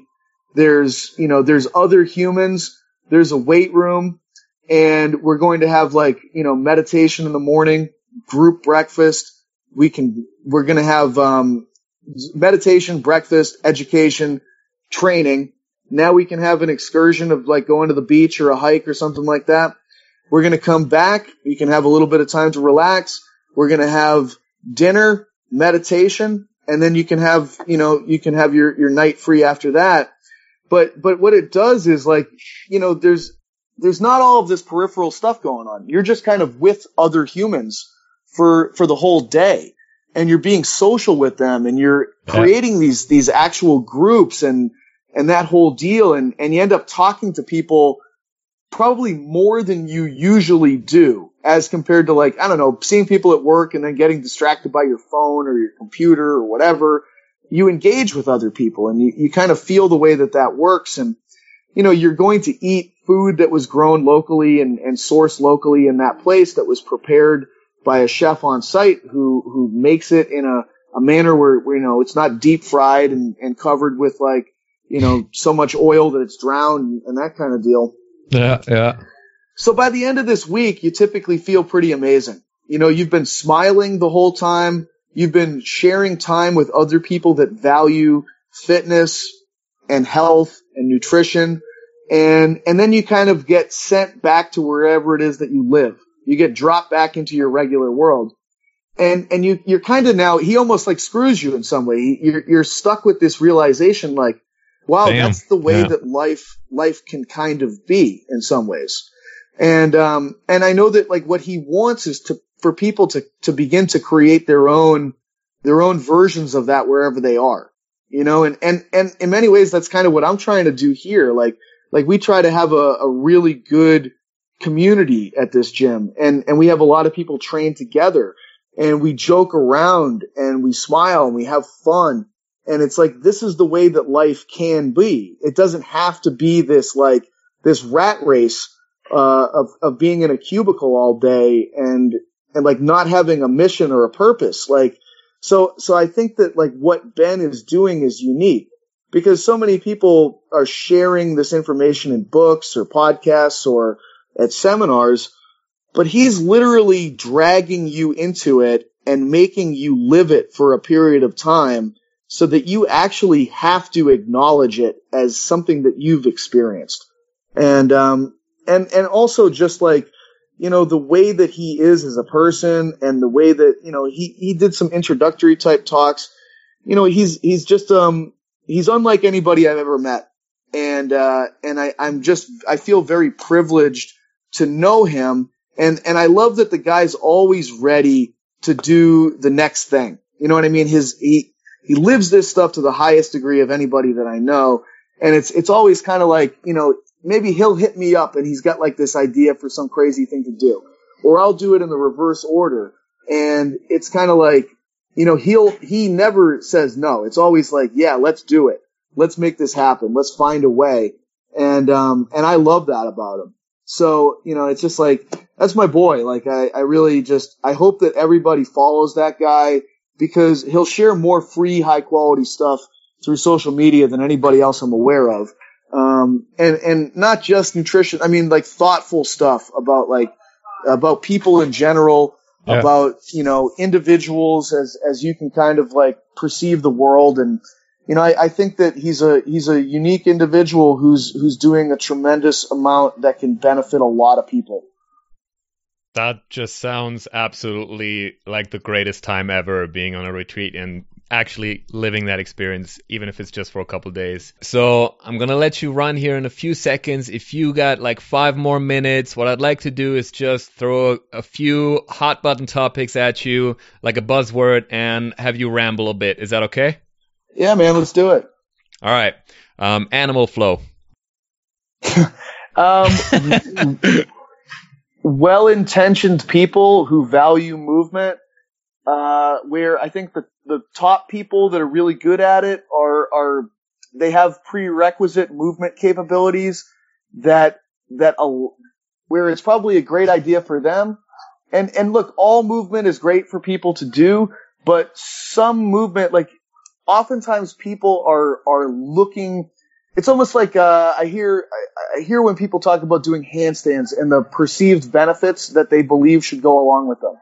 There's, you know, there's other humans. There's a weight room and we're going to have like, you know, meditation in the morning, group breakfast. We can, we're going to have, um, meditation, breakfast, education, training. Now we can have an excursion of like going to the beach or a hike or something like that. We're going to come back. You can have a little bit of time to relax. We're going to have dinner, meditation, and then you can have, you know, you can have your, your night free after that. But, but what it does is like, you know, there's, there's not all of this peripheral stuff going on. You're just kind of with other humans for, for the whole day and you're being social with them and you're creating these, these actual groups and, and that whole deal. And, and you end up talking to people probably more than you usually do as compared to like, I don't know, seeing people at work and then getting distracted by your phone or your computer or whatever. You engage with other people and you, you kind of feel the way that that works. And, you know, you're going to eat food that was grown locally and, and sourced locally in that place that was prepared by a chef on site who, who makes it in a, a manner where, where, you know, it's not deep fried and, and covered with like, you know, so much oil that it's drowned and that kind of deal. Yeah, yeah. So by the end of this week, you typically feel pretty amazing. You know, you've been smiling the whole time. You've been sharing time with other people that value fitness and health and nutrition. And, and then you kind of get sent back to wherever it is that you live. You get dropped back into your regular world. And, and you, you're kind of now, he almost like screws you in some way. You're, you're stuck with this realization like, wow, Damn. that's the way yeah. that life, life can kind of be in some ways. And, um, and I know that like what he wants is to, for people to, to begin to create their own, their own versions of that wherever they are, you know, and, and, and in many ways, that's kind of what I'm trying to do here. Like, like we try to have a, a really good community at this gym and, and we have a lot of people trained together and we joke around and we smile and we have fun and it's like, this is the way that life can be. It doesn't have to be this like, this rat race, uh, of, of being in a cubicle all day and, and like not having a mission or a purpose. Like, so, so I think that like what Ben is doing is unique because so many people are sharing this information in books or podcasts or at seminars, but he's literally dragging you into it and making you live it for a period of time so that you actually have to acknowledge it as something that you've experienced. And, um, and, and also just like, you know, the way that he is as a person and the way that, you know, he, he did some introductory type talks. You know, he's, he's just, um, he's unlike anybody I've ever met. And, uh, and I, I'm just, I feel very privileged to know him. And, and I love that the guy's always ready to do the next thing. You know what I mean? His, he, he lives this stuff to the highest degree of anybody that I know. And it's, it's always kind of like, you know, maybe he'll hit me up and he's got like this idea for some crazy thing to do. Or I'll do it in the reverse order. And it's kind of like, you know, he'll, he never says no. It's always like, yeah, let's do it. Let's make this happen. Let's find a way. And, um, and I love that about him. So, you know, it's just like, that's my boy. Like, I, I really just, I hope that everybody follows that guy because he'll share more free, high quality stuff through social media than anybody else I'm aware of. Um, and, and not just nutrition. I mean, like thoughtful stuff about like, about people in general, yeah. about, you know, individuals as, as you can kind of like perceive the world. And, you know, I, I think that he's a, he's a unique individual who's, who's doing a tremendous amount that can benefit a lot of people that just sounds absolutely like the greatest time ever being on a retreat and actually living that experience, even if it's just for a couple days. So I'm gonna let you run here in a few seconds. If you got like five more minutes, what I'd like to do is just throw a, a few hot button topics at you, like a buzzword, and have you ramble a bit. Is that okay? Yeah, man, let's do it. All right. Um, animal flow. um, well-intentioned people who value movement, uh, where I think the, the top people that are really good at it are, are, they have prerequisite movement capabilities that, that, where it's probably a great idea for them. And, and look, all movement is great for people to do, but some movement, like oftentimes people are, are looking, it's almost like, uh, I hear, I, I hear when people talk about doing handstands and the perceived benefits that they believe should go along with them.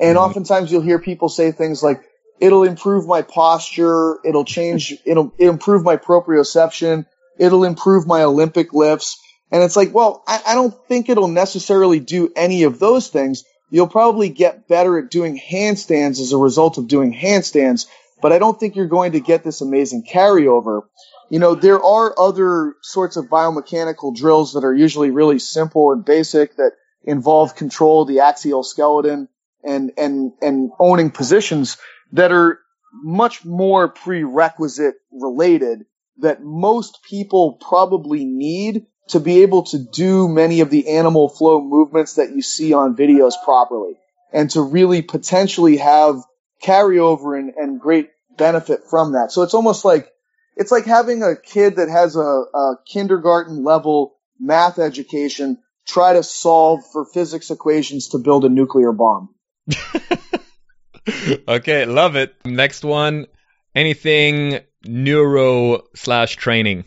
And mm-hmm. oftentimes you'll hear people say things like, it'll improve my posture, it'll change, it'll, it'll improve my proprioception, it'll improve my Olympic lifts. And it's like, well, I, I don't think it'll necessarily do any of those things. You'll probably get better at doing handstands as a result of doing handstands, but I don't think you're going to get this amazing carryover. You know, there are other sorts of biomechanical drills that are usually really simple and basic that involve control of the axial skeleton and, and, and owning positions that are much more prerequisite related that most people probably need to be able to do many of the animal flow movements that you see on videos properly and to really potentially have carryover and, and great benefit from that. So it's almost like, it's like having a kid that has a, a kindergarten level math education try to solve for physics equations to build a nuclear bomb. okay, love it. Next one, anything neuro slash training?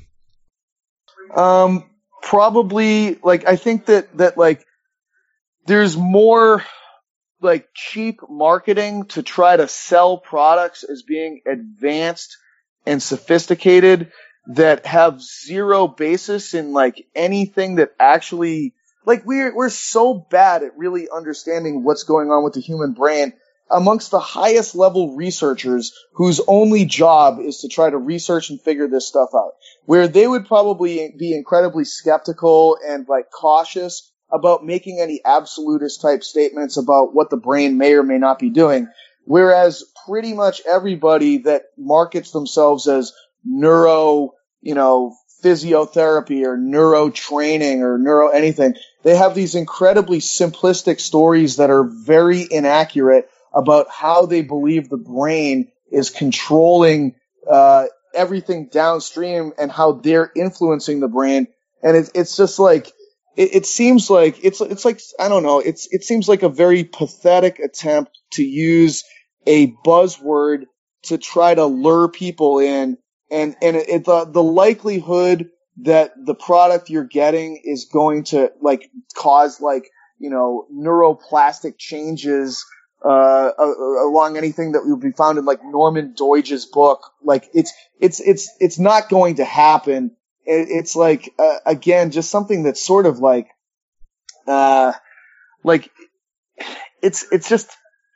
Um, probably like I think that that like there's more like cheap marketing to try to sell products as being advanced and sophisticated that have zero basis in like anything that actually like we're we're so bad at really understanding what's going on with the human brain amongst the highest level researchers whose only job is to try to research and figure this stuff out. Where they would probably be incredibly skeptical and like cautious about making any absolutist type statements about what the brain may or may not be doing. Whereas pretty much everybody that markets themselves as neuro, you know, physiotherapy or neuro training or neuro anything, they have these incredibly simplistic stories that are very inaccurate about how they believe the brain is controlling uh, everything downstream and how they're influencing the brain. And it, it's just like it, it, seems like it's it's like I don't know. It's it seems like a very pathetic attempt to use a buzzword to try to lure people in, and and it, it, the the likelihood that the product you're getting is going to like cause like you know neuroplastic changes uh, along anything that would be found in like Norman Doidge's book. Like it's it's it's it's not going to happen. It, it's like uh, again just something that's sort of like uh like it's it's just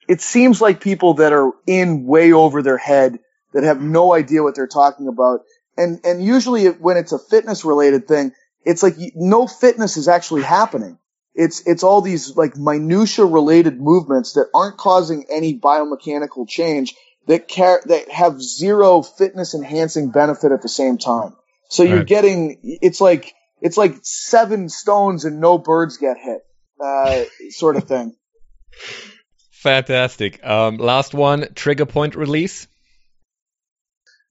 it seems like people that are in way over their head that have no idea what they're talking about. And and usually when it's a fitness related thing, it's like no fitness is actually happening. It's it's all these like minutia related movements that aren't causing any biomechanical change that care that have zero fitness enhancing benefit at the same time. So you're getting it's like it's like seven stones and no birds get hit, uh, sort of thing. Fantastic. Um, last one, trigger point release.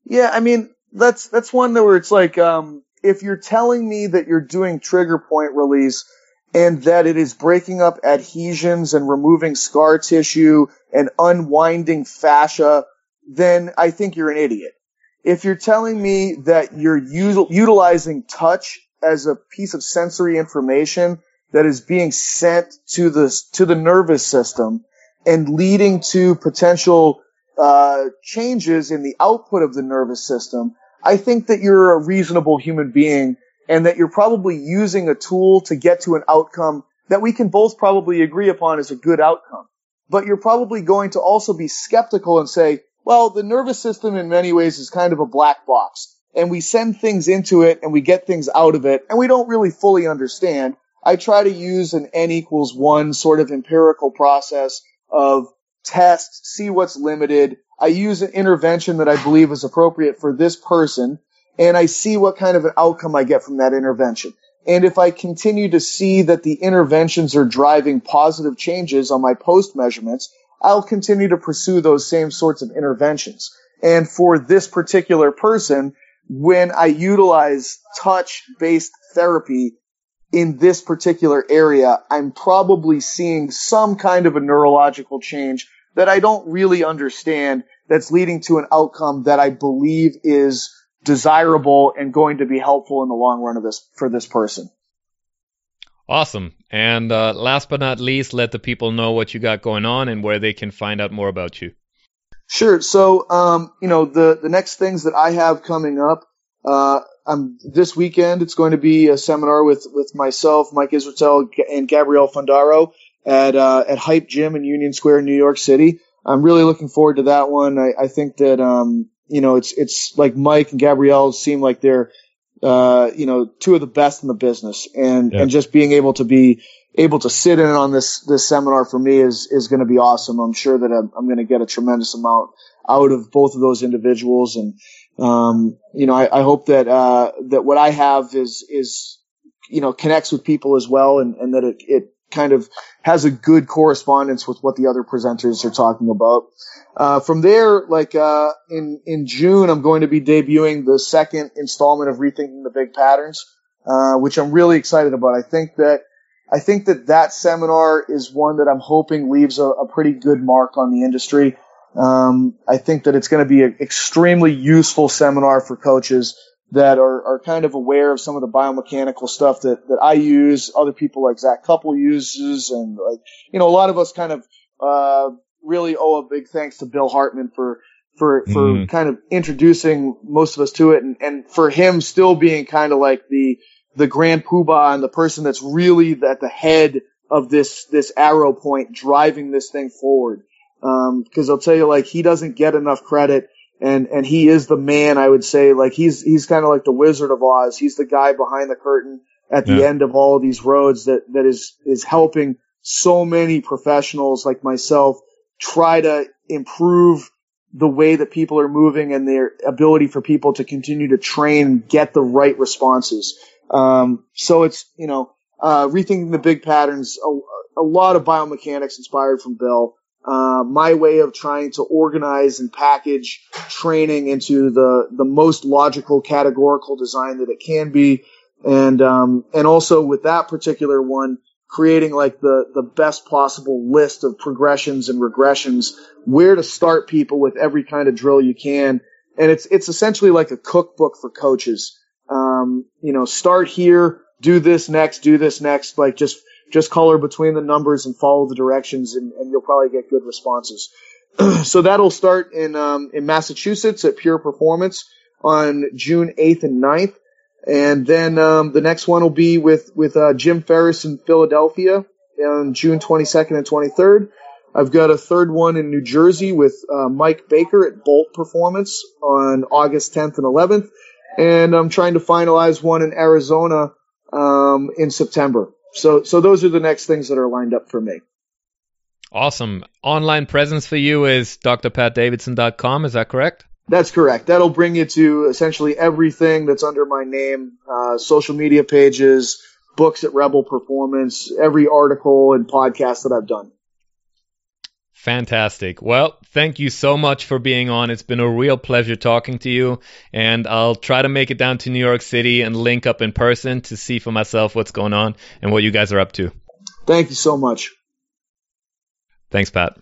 Yeah, I mean that's that's one where it's like um, if you're telling me that you're doing trigger point release and that it is breaking up adhesions and removing scar tissue and unwinding fascia, then I think you're an idiot. If you're telling me that you're util- utilizing touch as a piece of sensory information that is being sent to the to the nervous system and leading to potential uh, changes in the output of the nervous system, I think that you're a reasonable human being and that you're probably using a tool to get to an outcome that we can both probably agree upon as a good outcome. But you're probably going to also be skeptical and say, well, the nervous system in many ways is kind of a black box and we send things into it and we get things out of it and we don't really fully understand. I try to use an n equals one sort of empirical process of test, see what's limited. I use an intervention that I believe is appropriate for this person and I see what kind of an outcome I get from that intervention. And if I continue to see that the interventions are driving positive changes on my post measurements, I'll continue to pursue those same sorts of interventions. And for this particular person, when I utilize touch based therapy in this particular area, I'm probably seeing some kind of a neurological change that I don't really understand that's leading to an outcome that I believe is desirable and going to be helpful in the long run of this for this person. Awesome. And uh, last but not least, let the people know what you got going on and where they can find out more about you. Sure. So, um, you know, the, the next things that I have coming up, uh, I'm this weekend. It's going to be a seminar with, with myself, Mike Israetel, and Gabrielle Fundaro at, uh, at Hype Gym in Union Square, in New York City. I'm really looking forward to that one. I, I think that, um, you know, it's, it's like Mike and Gabrielle seem like they're, uh, you know, two of the best in the business and, yeah. and just being able to be able to sit in on this, this seminar for me is, is going to be awesome. I'm sure that I'm, I'm going to get a tremendous amount out of both of those individuals. And, um, you know, I, I hope that, uh, that what I have is, is, you know, connects with people as well and, and that it, it kind of has a good correspondence with what the other presenters are talking about. Uh, from there, like uh, in in June, I'm going to be debuting the second installment of Rethinking the Big Patterns, uh, which I'm really excited about. I think that I think that that seminar is one that I'm hoping leaves a, a pretty good mark on the industry. Um, I think that it's going to be an extremely useful seminar for coaches that are, are kind of aware of some of the biomechanical stuff that, that I use, other people like Zac Cupples uses, and like, you know, a lot of us kind of, uh, really owe a big thanks to Bill Hartman for, for, for mm. kind of introducing most of us to it and, and for him still being kind of like the, the grand poobah and the person that's really at the head of this, this arrow point driving this thing forward. Um, cause I'll tell you, like, he doesn't get enough credit and and he is the man. I would say like he's he's kind of like the Wizard of Oz. He's the guy behind the curtain at the yeah. end of all of these roads that that is is helping so many professionals like myself try to improve the way that people are moving and their ability for people to continue to train and get the right responses. Um, so it's you know uh, rethinking the big patterns. A, a lot of biomechanics inspired from Bill uh, my way of trying to organize and package training into the the most logical categorical design that it can be, and um, and also with that particular one, creating like the the best possible list of progressions and regressions, where to start people with every kind of drill you can, and it's it's essentially like a cookbook for coaches. Um, you know, start here, do this next, do this next, like just just color between the numbers and follow the directions, and, and you'll probably get good responses. so that'll start in um, in Massachusetts at Pure Performance on June 8th and 9th, and then um, the next one will be with with uh, Jim Ferris in Philadelphia on June 22nd and 23rd. I've got a third one in New Jersey with uh, Mike Baker at Bolt Performance on August 10th and 11th, and I'm trying to finalize one in Arizona um, in September. So, so those are the next things that are lined up for me. Awesome. Online presence for you is drpatdavidson.com. Is that correct? That's correct. That'll bring you to essentially everything that's under my name, uh, social media pages, books at Rebel Performance, every article and podcast that I've done. Fantastic. Well, thank you so much for being on. It's been a real pleasure talking to you. And I'll try to make it down to New York City and link up in person to see for myself what's going on and what you guys are up to. Thank you so much. Thanks, Pat.